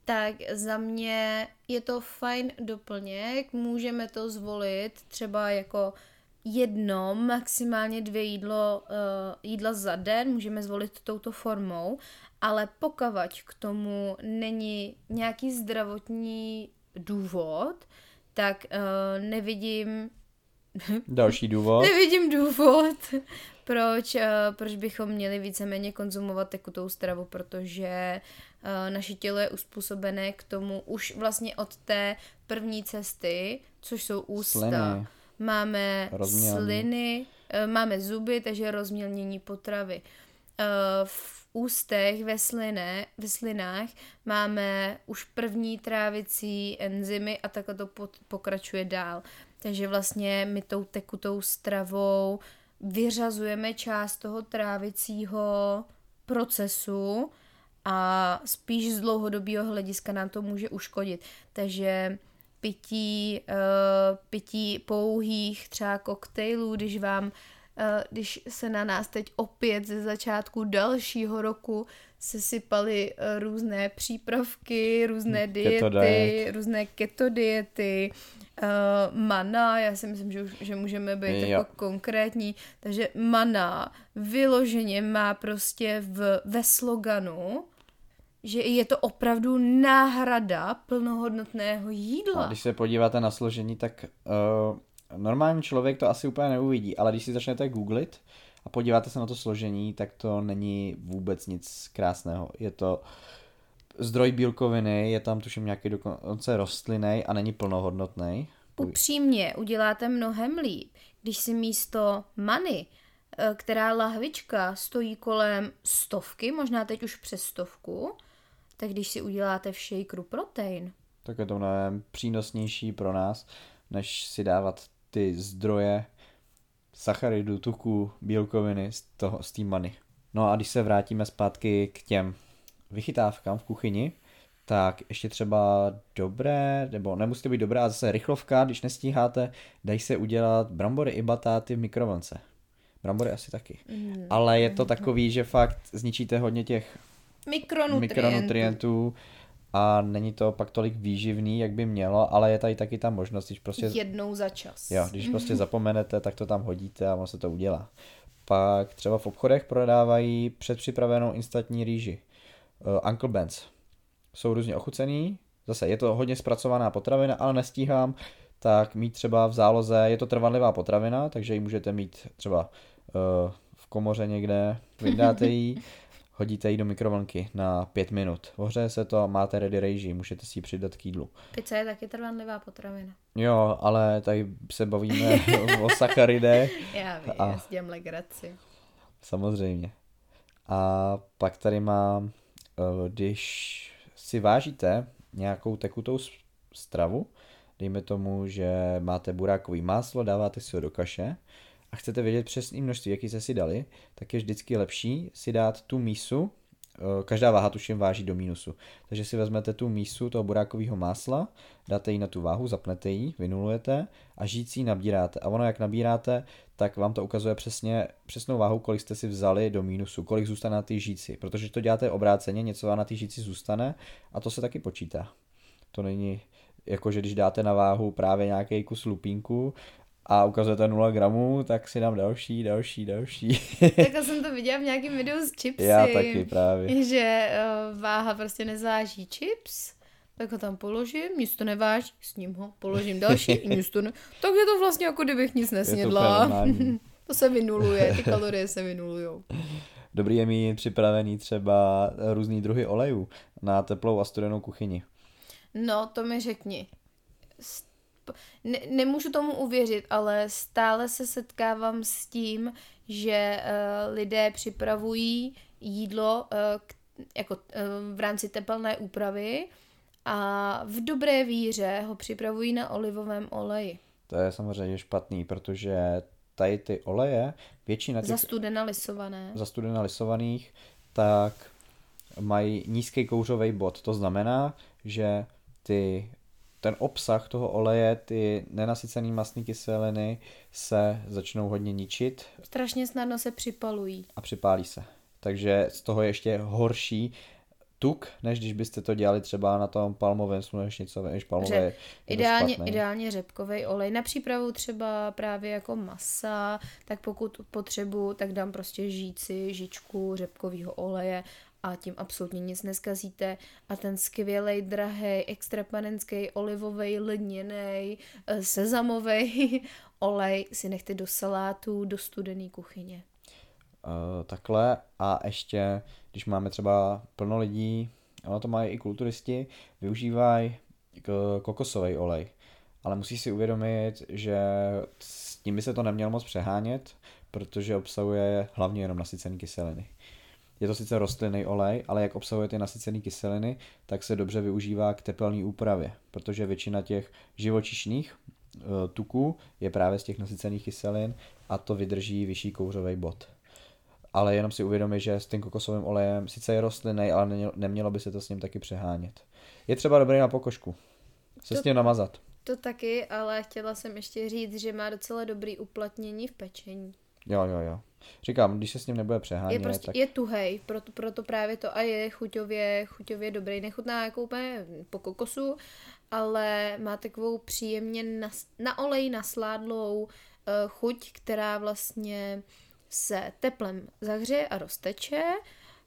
Speaker 1: tak za mě je to fajn doplněk, můžeme to zvolit třeba jako jedno, maximálně dvě jídlo, uh, jídla za den, můžeme zvolit touto formou, ale pokavať k tomu není nějaký zdravotní důvod, tak uh, nevidím
Speaker 2: Další důvod.
Speaker 1: Nevidím důvod, proč, uh, proč bychom měli víceméně konzumovat tekutou stravu, protože uh, naše tělo je uspůsobené k tomu už vlastně od té první cesty, což jsou ústa.
Speaker 2: Sliny.
Speaker 1: Máme
Speaker 2: Rozmělnění.
Speaker 1: sliny, uh, máme zuby, takže rozmělnění potravy. V ústech, ve, sliné, ve slinách máme už první trávicí enzymy a takhle to pokračuje dál. Takže vlastně my tou tekutou stravou vyřazujeme část toho trávicího procesu a spíš z dlouhodobého hlediska nám to může uškodit. Takže pití, uh, pití pouhých třeba koktejlů, když vám Uh, když se na nás teď opět ze začátku dalšího roku se sypaly uh, různé přípravky, různé diety,
Speaker 2: Keto diet.
Speaker 1: různé keto diety, uh, mana, já si myslím, že, už, že můžeme být
Speaker 2: Jo.
Speaker 1: jako konkrétní, takže mana vyloženě má prostě v, ve sloganu, že je to opravdu náhrada plnohodnotného
Speaker 2: A
Speaker 1: jídla.
Speaker 2: když se podíváte na složení, tak uh, normální člověk to asi úplně neuvidí, ale když si začnete googlit a podíváte se na to složení, tak to není vůbec nic krásného. Je to zdroj bílkoviny, je tam tuším nějaký dokonce rostlinný a není plnohodnotný.
Speaker 1: Upřímně uděláte mnohem líp, když si místo many, eh, která lahvička stojí kolem stovky, možná teď už přes stovku, tak když si uděláte v shakeru protein,
Speaker 2: Tak je to mnohem přínosnější pro nás, než si dávat ty zdroje sacharidů, tuku, bílkoviny z toho, z té many. No a když se vrátíme zpátky k těm vychytávkám v kuchyni, tak ještě třeba dobré, nebo nemusí to být dobré, ale zase rychlovka, když nestíháte, dají se udělat brambory i batáty v mikrovlnce. Brambory asi taky.
Speaker 1: Mm.
Speaker 2: Ale je to takový, že fakt zničíte hodně těch
Speaker 1: mikronutrientů.
Speaker 2: mikronutrientů a není to pak tolik výživný, jak by mělo, ale je tady taky ta možnost, když prostě,
Speaker 1: Jednou za čas.
Speaker 2: jo, když prostě zapomenete, tak to tam hodíte a ono se to udělá. Pak třeba v obchodech prodávají předpřipravenou instantní rýži. Uh, Uncle Ben's. Jsou různě ochucený, zase je to hodně zpracovaná potravina, ale nestíhám, tak mít třeba v záloze, je to trvanlivá potravina, takže ji můžete mít třeba uh, v komoře někde, vydáte ji, hodíte ji do mikrovlnky na 5 minut. Ohřeje se to, máte ready rejži, můžete si ji přidat k jídlu.
Speaker 1: Pizza je taky trvanlivá potravina.
Speaker 2: Jo, ale tady se bavíme o sacharidech,
Speaker 1: Já vím,
Speaker 2: A-
Speaker 1: si dělám legraci.
Speaker 2: samozřejmě. A pak tady mám, eh, když si vážíte nějakou tekutou s- stravu, dejme tomu, že máte burákový máslo, dáváte si ho do kaše a chcete vědět přesné množství, jaký jste si dali, tak je vždycky lepší si dát tu mísu, eh, každá váha tuším váží do mínusu. Takže si vezmete tu mísu toho burákového másla, dáte ji na tu váhu, zapnete ji, vynulujete a žící nabíráte. A ono jak nabíráte, tak vám to ukazuje přesně přesnou váhu, kolik jste si vzali do mínusu, kolik zůstane na té žíci. Protože to děláte obráceně, něco vám na té žíci zůstane a to se taky počítá. To není jako, že když dáte na váhu právě nějaký kus lupínku a ukazujete 0 gramů, tak si dám další, další, další.
Speaker 1: Takhle jsem to viděla v nějakém videu z chipsy.
Speaker 2: Já taky právě.
Speaker 1: Že uh, váha prostě nezáží chips, tak ho tam položím, nic to neváží, s ním ho položím další, nic to ne... Tak je to vlastně jako kdybych nic
Speaker 2: to
Speaker 1: nesnědla.
Speaker 2: normální.
Speaker 1: to se vynuluje, ty kalorie se vynulujou.
Speaker 2: Dobrý je mít připravený třeba různý druhy olejů na teplou a studenou kuchyni.
Speaker 1: No, to mi řekni. Ne, nemůžu tomu uvěřit, ale stále se setkávám s tím, že uh, lidé připravují jídlo, uh, k- jako eh, v rámci tepelné úpravy a v dobré víře ho připravují na olivovém oleji.
Speaker 2: To je samozřejmě špatný, protože tady ty oleje, většina těch
Speaker 1: Zastudena lisované.
Speaker 2: zastudena lisovaných, tak mají nízký kouřový bod. To znamená, že ty, ten obsah toho oleje, ty nenasycené masné kyseliny se začnou hodně ničit
Speaker 1: Strašně snadno se připalují.
Speaker 2: a připálí se. Takže z toho je ještě horší tuk, než když byste to dělali třeba na tom palmovém slunečnicovém, než palmové
Speaker 1: Řep.
Speaker 2: dost
Speaker 1: Ideálně,
Speaker 2: špatný.
Speaker 1: ideálně řepkový olej. Na přípravu třeba právě jako masa, tak pokud potřebuju, tak dám prostě žíci, žičku řepkového oleje a tím absolutně nic neskazíte. A ten skvělej, drahý, extrapanenský, olivový, lněný, sezamový olej si nechte do salátů, do studené kuchyně.
Speaker 2: Uh, takhle a ještě, když máme třeba plno lidí, ono to mají i kulturisti, využívají kokosový olej. Ale musí si uvědomit, že s tím by se to nemělo moc přehánět, protože obsahuje hlavně jenom nasycené kyseliny. Je to sice rostlinný olej, ale jak obsahuje ty nasycené kyseliny, tak se dobře využívá k tepelné úpravě, protože většina těch živočišných uh, tuků je právě z těch nasycených kyselin a to vydrží vyšší kouřový bod ale jenom si uvědomit, že s tím kokosovým olejem sice je rostlinný, ale nemělo, nemělo by se to s ním taky přehánět. Je třeba dobrý na pokožku. Se
Speaker 1: To-
Speaker 2: s ním namazat.
Speaker 1: To taky, ale chtěla jsem ještě říct, že má docela dobrý uplatnění v pečení.
Speaker 2: Jo, jo, jo. Říkám, když se s ním nebude
Speaker 1: Je
Speaker 2: přehánět,
Speaker 1: prostě,
Speaker 2: tak
Speaker 1: je tuhej, proto, proto právě to a je chuťově, chuťově dobrý. Nechutná jako úplně po kokosu, ale má takovou příjemně na, na olej nasládlou uh, chuť, která vlastně se teplem zahřeje a rozteče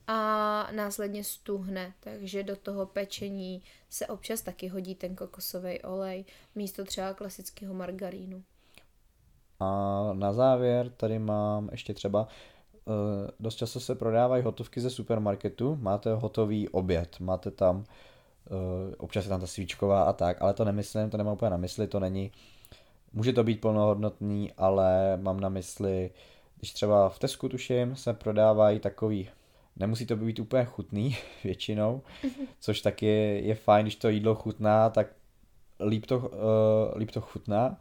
Speaker 1: a následně stuhne, takže do toho pečení se občas taky hodí ten kokosový olej místo třeba klasického margarínu.
Speaker 2: A na závěr tady mám ještě třeba, uh, dost často se prodávají hotovky ze supermarketu, máte hotový oběd, máte tam, uh, občas je tam ta svíčková a tak, ale to nemyslím, to nemám úplně na mysli, to není, může to být plnohodnotný, ale mám na mysli, když třeba v Tesku tuším se prodávají takový, nemusí to být úplně chutný většinou, což taky je fajn, když to jídlo chutná, tak líp to, uh, líp to chutná,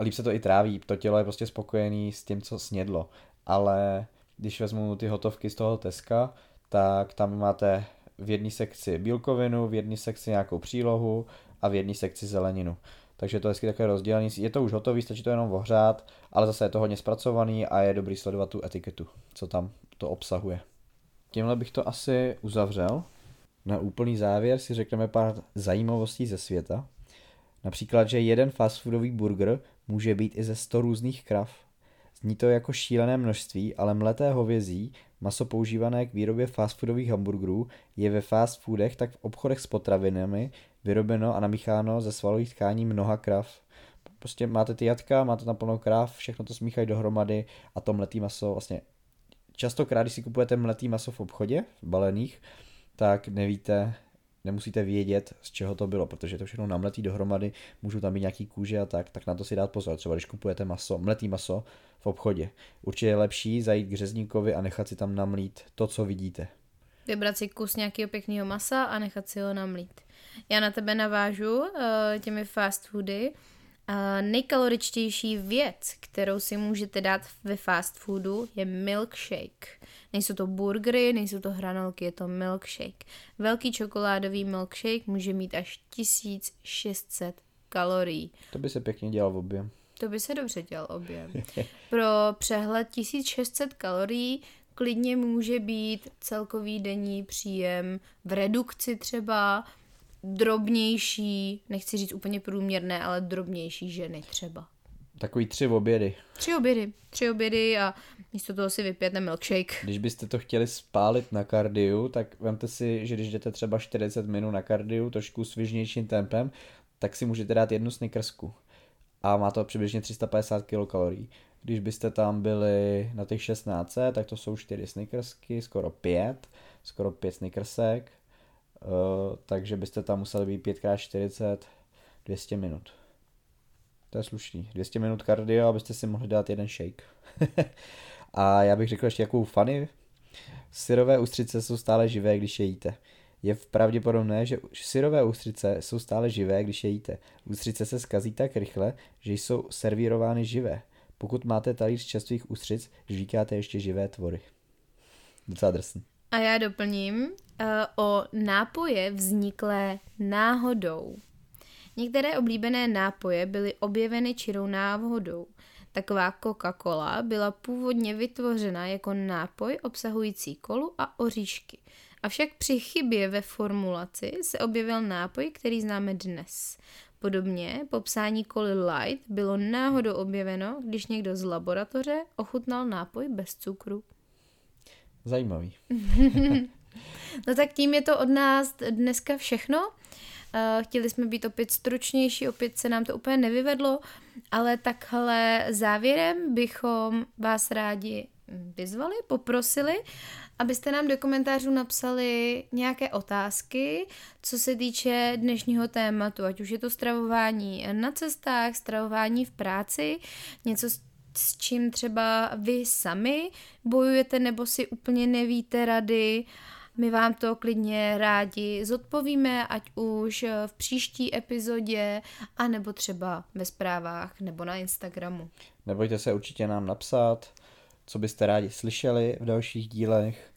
Speaker 2: líp se to i tráví, to tělo je prostě spokojený s tím, co snědlo. Ale když vezmu ty hotovky z toho Teska, tak tam máte v jedné sekci bílkovinu, v jedné sekci nějakou přílohu a v jedné sekci zeleninu. Takže to je hezky takové rozdělení. Je to už hotový, stačí to jenom ohřát, ale zase je to hodně zpracovaný a je dobrý sledovat tu etiketu, co tam to obsahuje. Tímhle bych to asi uzavřel. Na úplný závěr si řekneme pár zajímavostí ze světa. Například, že jeden fast foodový burger může být i ze 100 různých krav. Zní to jako šílené množství, ale mleté hovězí, maso používané k výrobě fast foodových hamburgerů, je ve fast foodech tak v obchodech s potravinami vyrobeno a namícháno ze svalových tkání mnoha krav. Prostě máte ty jatka, máte tam plnou krav, všechno to smíchají dohromady a to mletý maso vlastně častokrát, když si kupujete mletý maso v obchodě, v balených, tak nevíte, nemusíte vědět, z čeho to bylo, protože to všechno namletý dohromady, můžou tam být nějaký kůže a tak, tak na to si dát pozor. Třeba když kupujete maso, mletý maso v obchodě. Určitě je lepší zajít k řezníkovi a nechat si tam namlít to, co vidíte.
Speaker 1: Vybrat si kus nějakého pěkného masa a nechat si ho namlít. Já na tebe navážu uh, těmi fast foody. Nejkaloričtější věc, kterou si můžete dát ve fast foodu, je milkshake. Nejsou to burgery, nejsou to hranolky, je to milkshake. Velký čokoládový milkshake může mít až 1600 kalorií.
Speaker 2: To by se pěkně dělal v objem.
Speaker 1: To by se dobře dělal objem. Pro přehled 1600 kalorií klidně může být celkový denní příjem v redukci třeba drobnější, nechci říct úplně průměrné, ale drobnější ženy třeba.
Speaker 2: Takový tři obědy.
Speaker 1: Tři obědy, tři obědy a místo toho si vypijete milkshake.
Speaker 2: Když byste to chtěli spálit na kardiu, tak vemte si, že když jdete třeba 40 minut na kardiu, trošku svižnějším tempem, tak si můžete dát jednu snickersku. A má to přibližně 350 kilokalorií. Když byste tam byli na těch 16, tak to jsou 4 snickersky, skoro 5, skoro 5 snickersek. Uh, takže byste tam museli být 5x40, 200 minut. To je slušný. 200 minut kardio, abyste si mohli dát jeden shake. a já bych řekl ještě jakou funny Syrové ústřice jsou stále živé, když je jíte. Je pravděpodobné, že syrové ústřice jsou stále živé, když je jíte. Ústřice se skazí tak rychle, že jsou servírovány živé. Pokud máte talíř čerstvých ústřic, žvíkáte ještě živé tvory. Docela drsný.
Speaker 1: A já doplním uh, o nápoje vzniklé náhodou. Některé oblíbené nápoje byly objeveny čirou náhodou. Taková Coca-Cola byla původně vytvořena jako nápoj obsahující kolu a oříšky. Avšak při chybě ve formulaci se objevil nápoj, který známe dnes. Podobně popsání koly light bylo náhodou objeveno, když někdo z laboratoře ochutnal nápoj bez cukru.
Speaker 2: Zajímavý.
Speaker 1: no tak tím je to od nás dneska všechno. Eh, chtěli jsme být opět stručnější, opět se nám to úplně nevyvedlo, ale takhle závěrem bychom vás rádi vyzvali, poprosili, abyste nám do komentářů napsali nějaké otázky, co se týče dnešního tématu, ať už je to stravování na cestách, stravování v práci, něco s čím třeba vy sami bojujete nebo si úplně nevíte rady, my vám to klidně rádi zodpovíme, ať už v příští epizodě, anebo třeba ve zprávách nebo na Instagramu.
Speaker 2: Nebojte se určitě nám napsat, co byste rádi slyšeli v dalších dílech.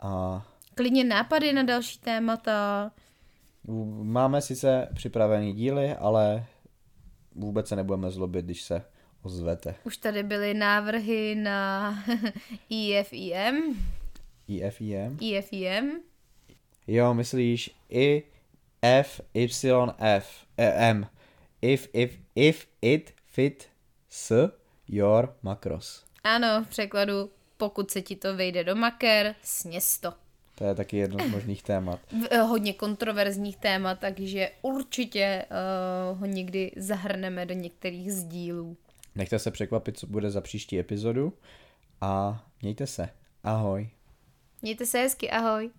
Speaker 2: A...
Speaker 1: Klidně nápady na další témata.
Speaker 2: Máme sice připravený díly, ale vůbec se nebudeme zlobit, když se ozvete.
Speaker 1: Už tady byly návrhy na IFIM.
Speaker 2: IFIM?
Speaker 1: IFIM.
Speaker 2: Jo, myslíš I, F, Y, F, e, M. If, if, if it fit s your macros.
Speaker 1: Ano, v překladu, pokud se ti to vejde do maker, sněz to.
Speaker 2: To je taky jedno z možných témat.
Speaker 1: V, hodně kontroverzních témat, takže určitě uh, ho někdy zahrneme do některých sdílů.
Speaker 2: Nechte se překvapit, co bude za příští epizodu a mějte se. Ahoj.
Speaker 1: Mějte se hezky, ahoj.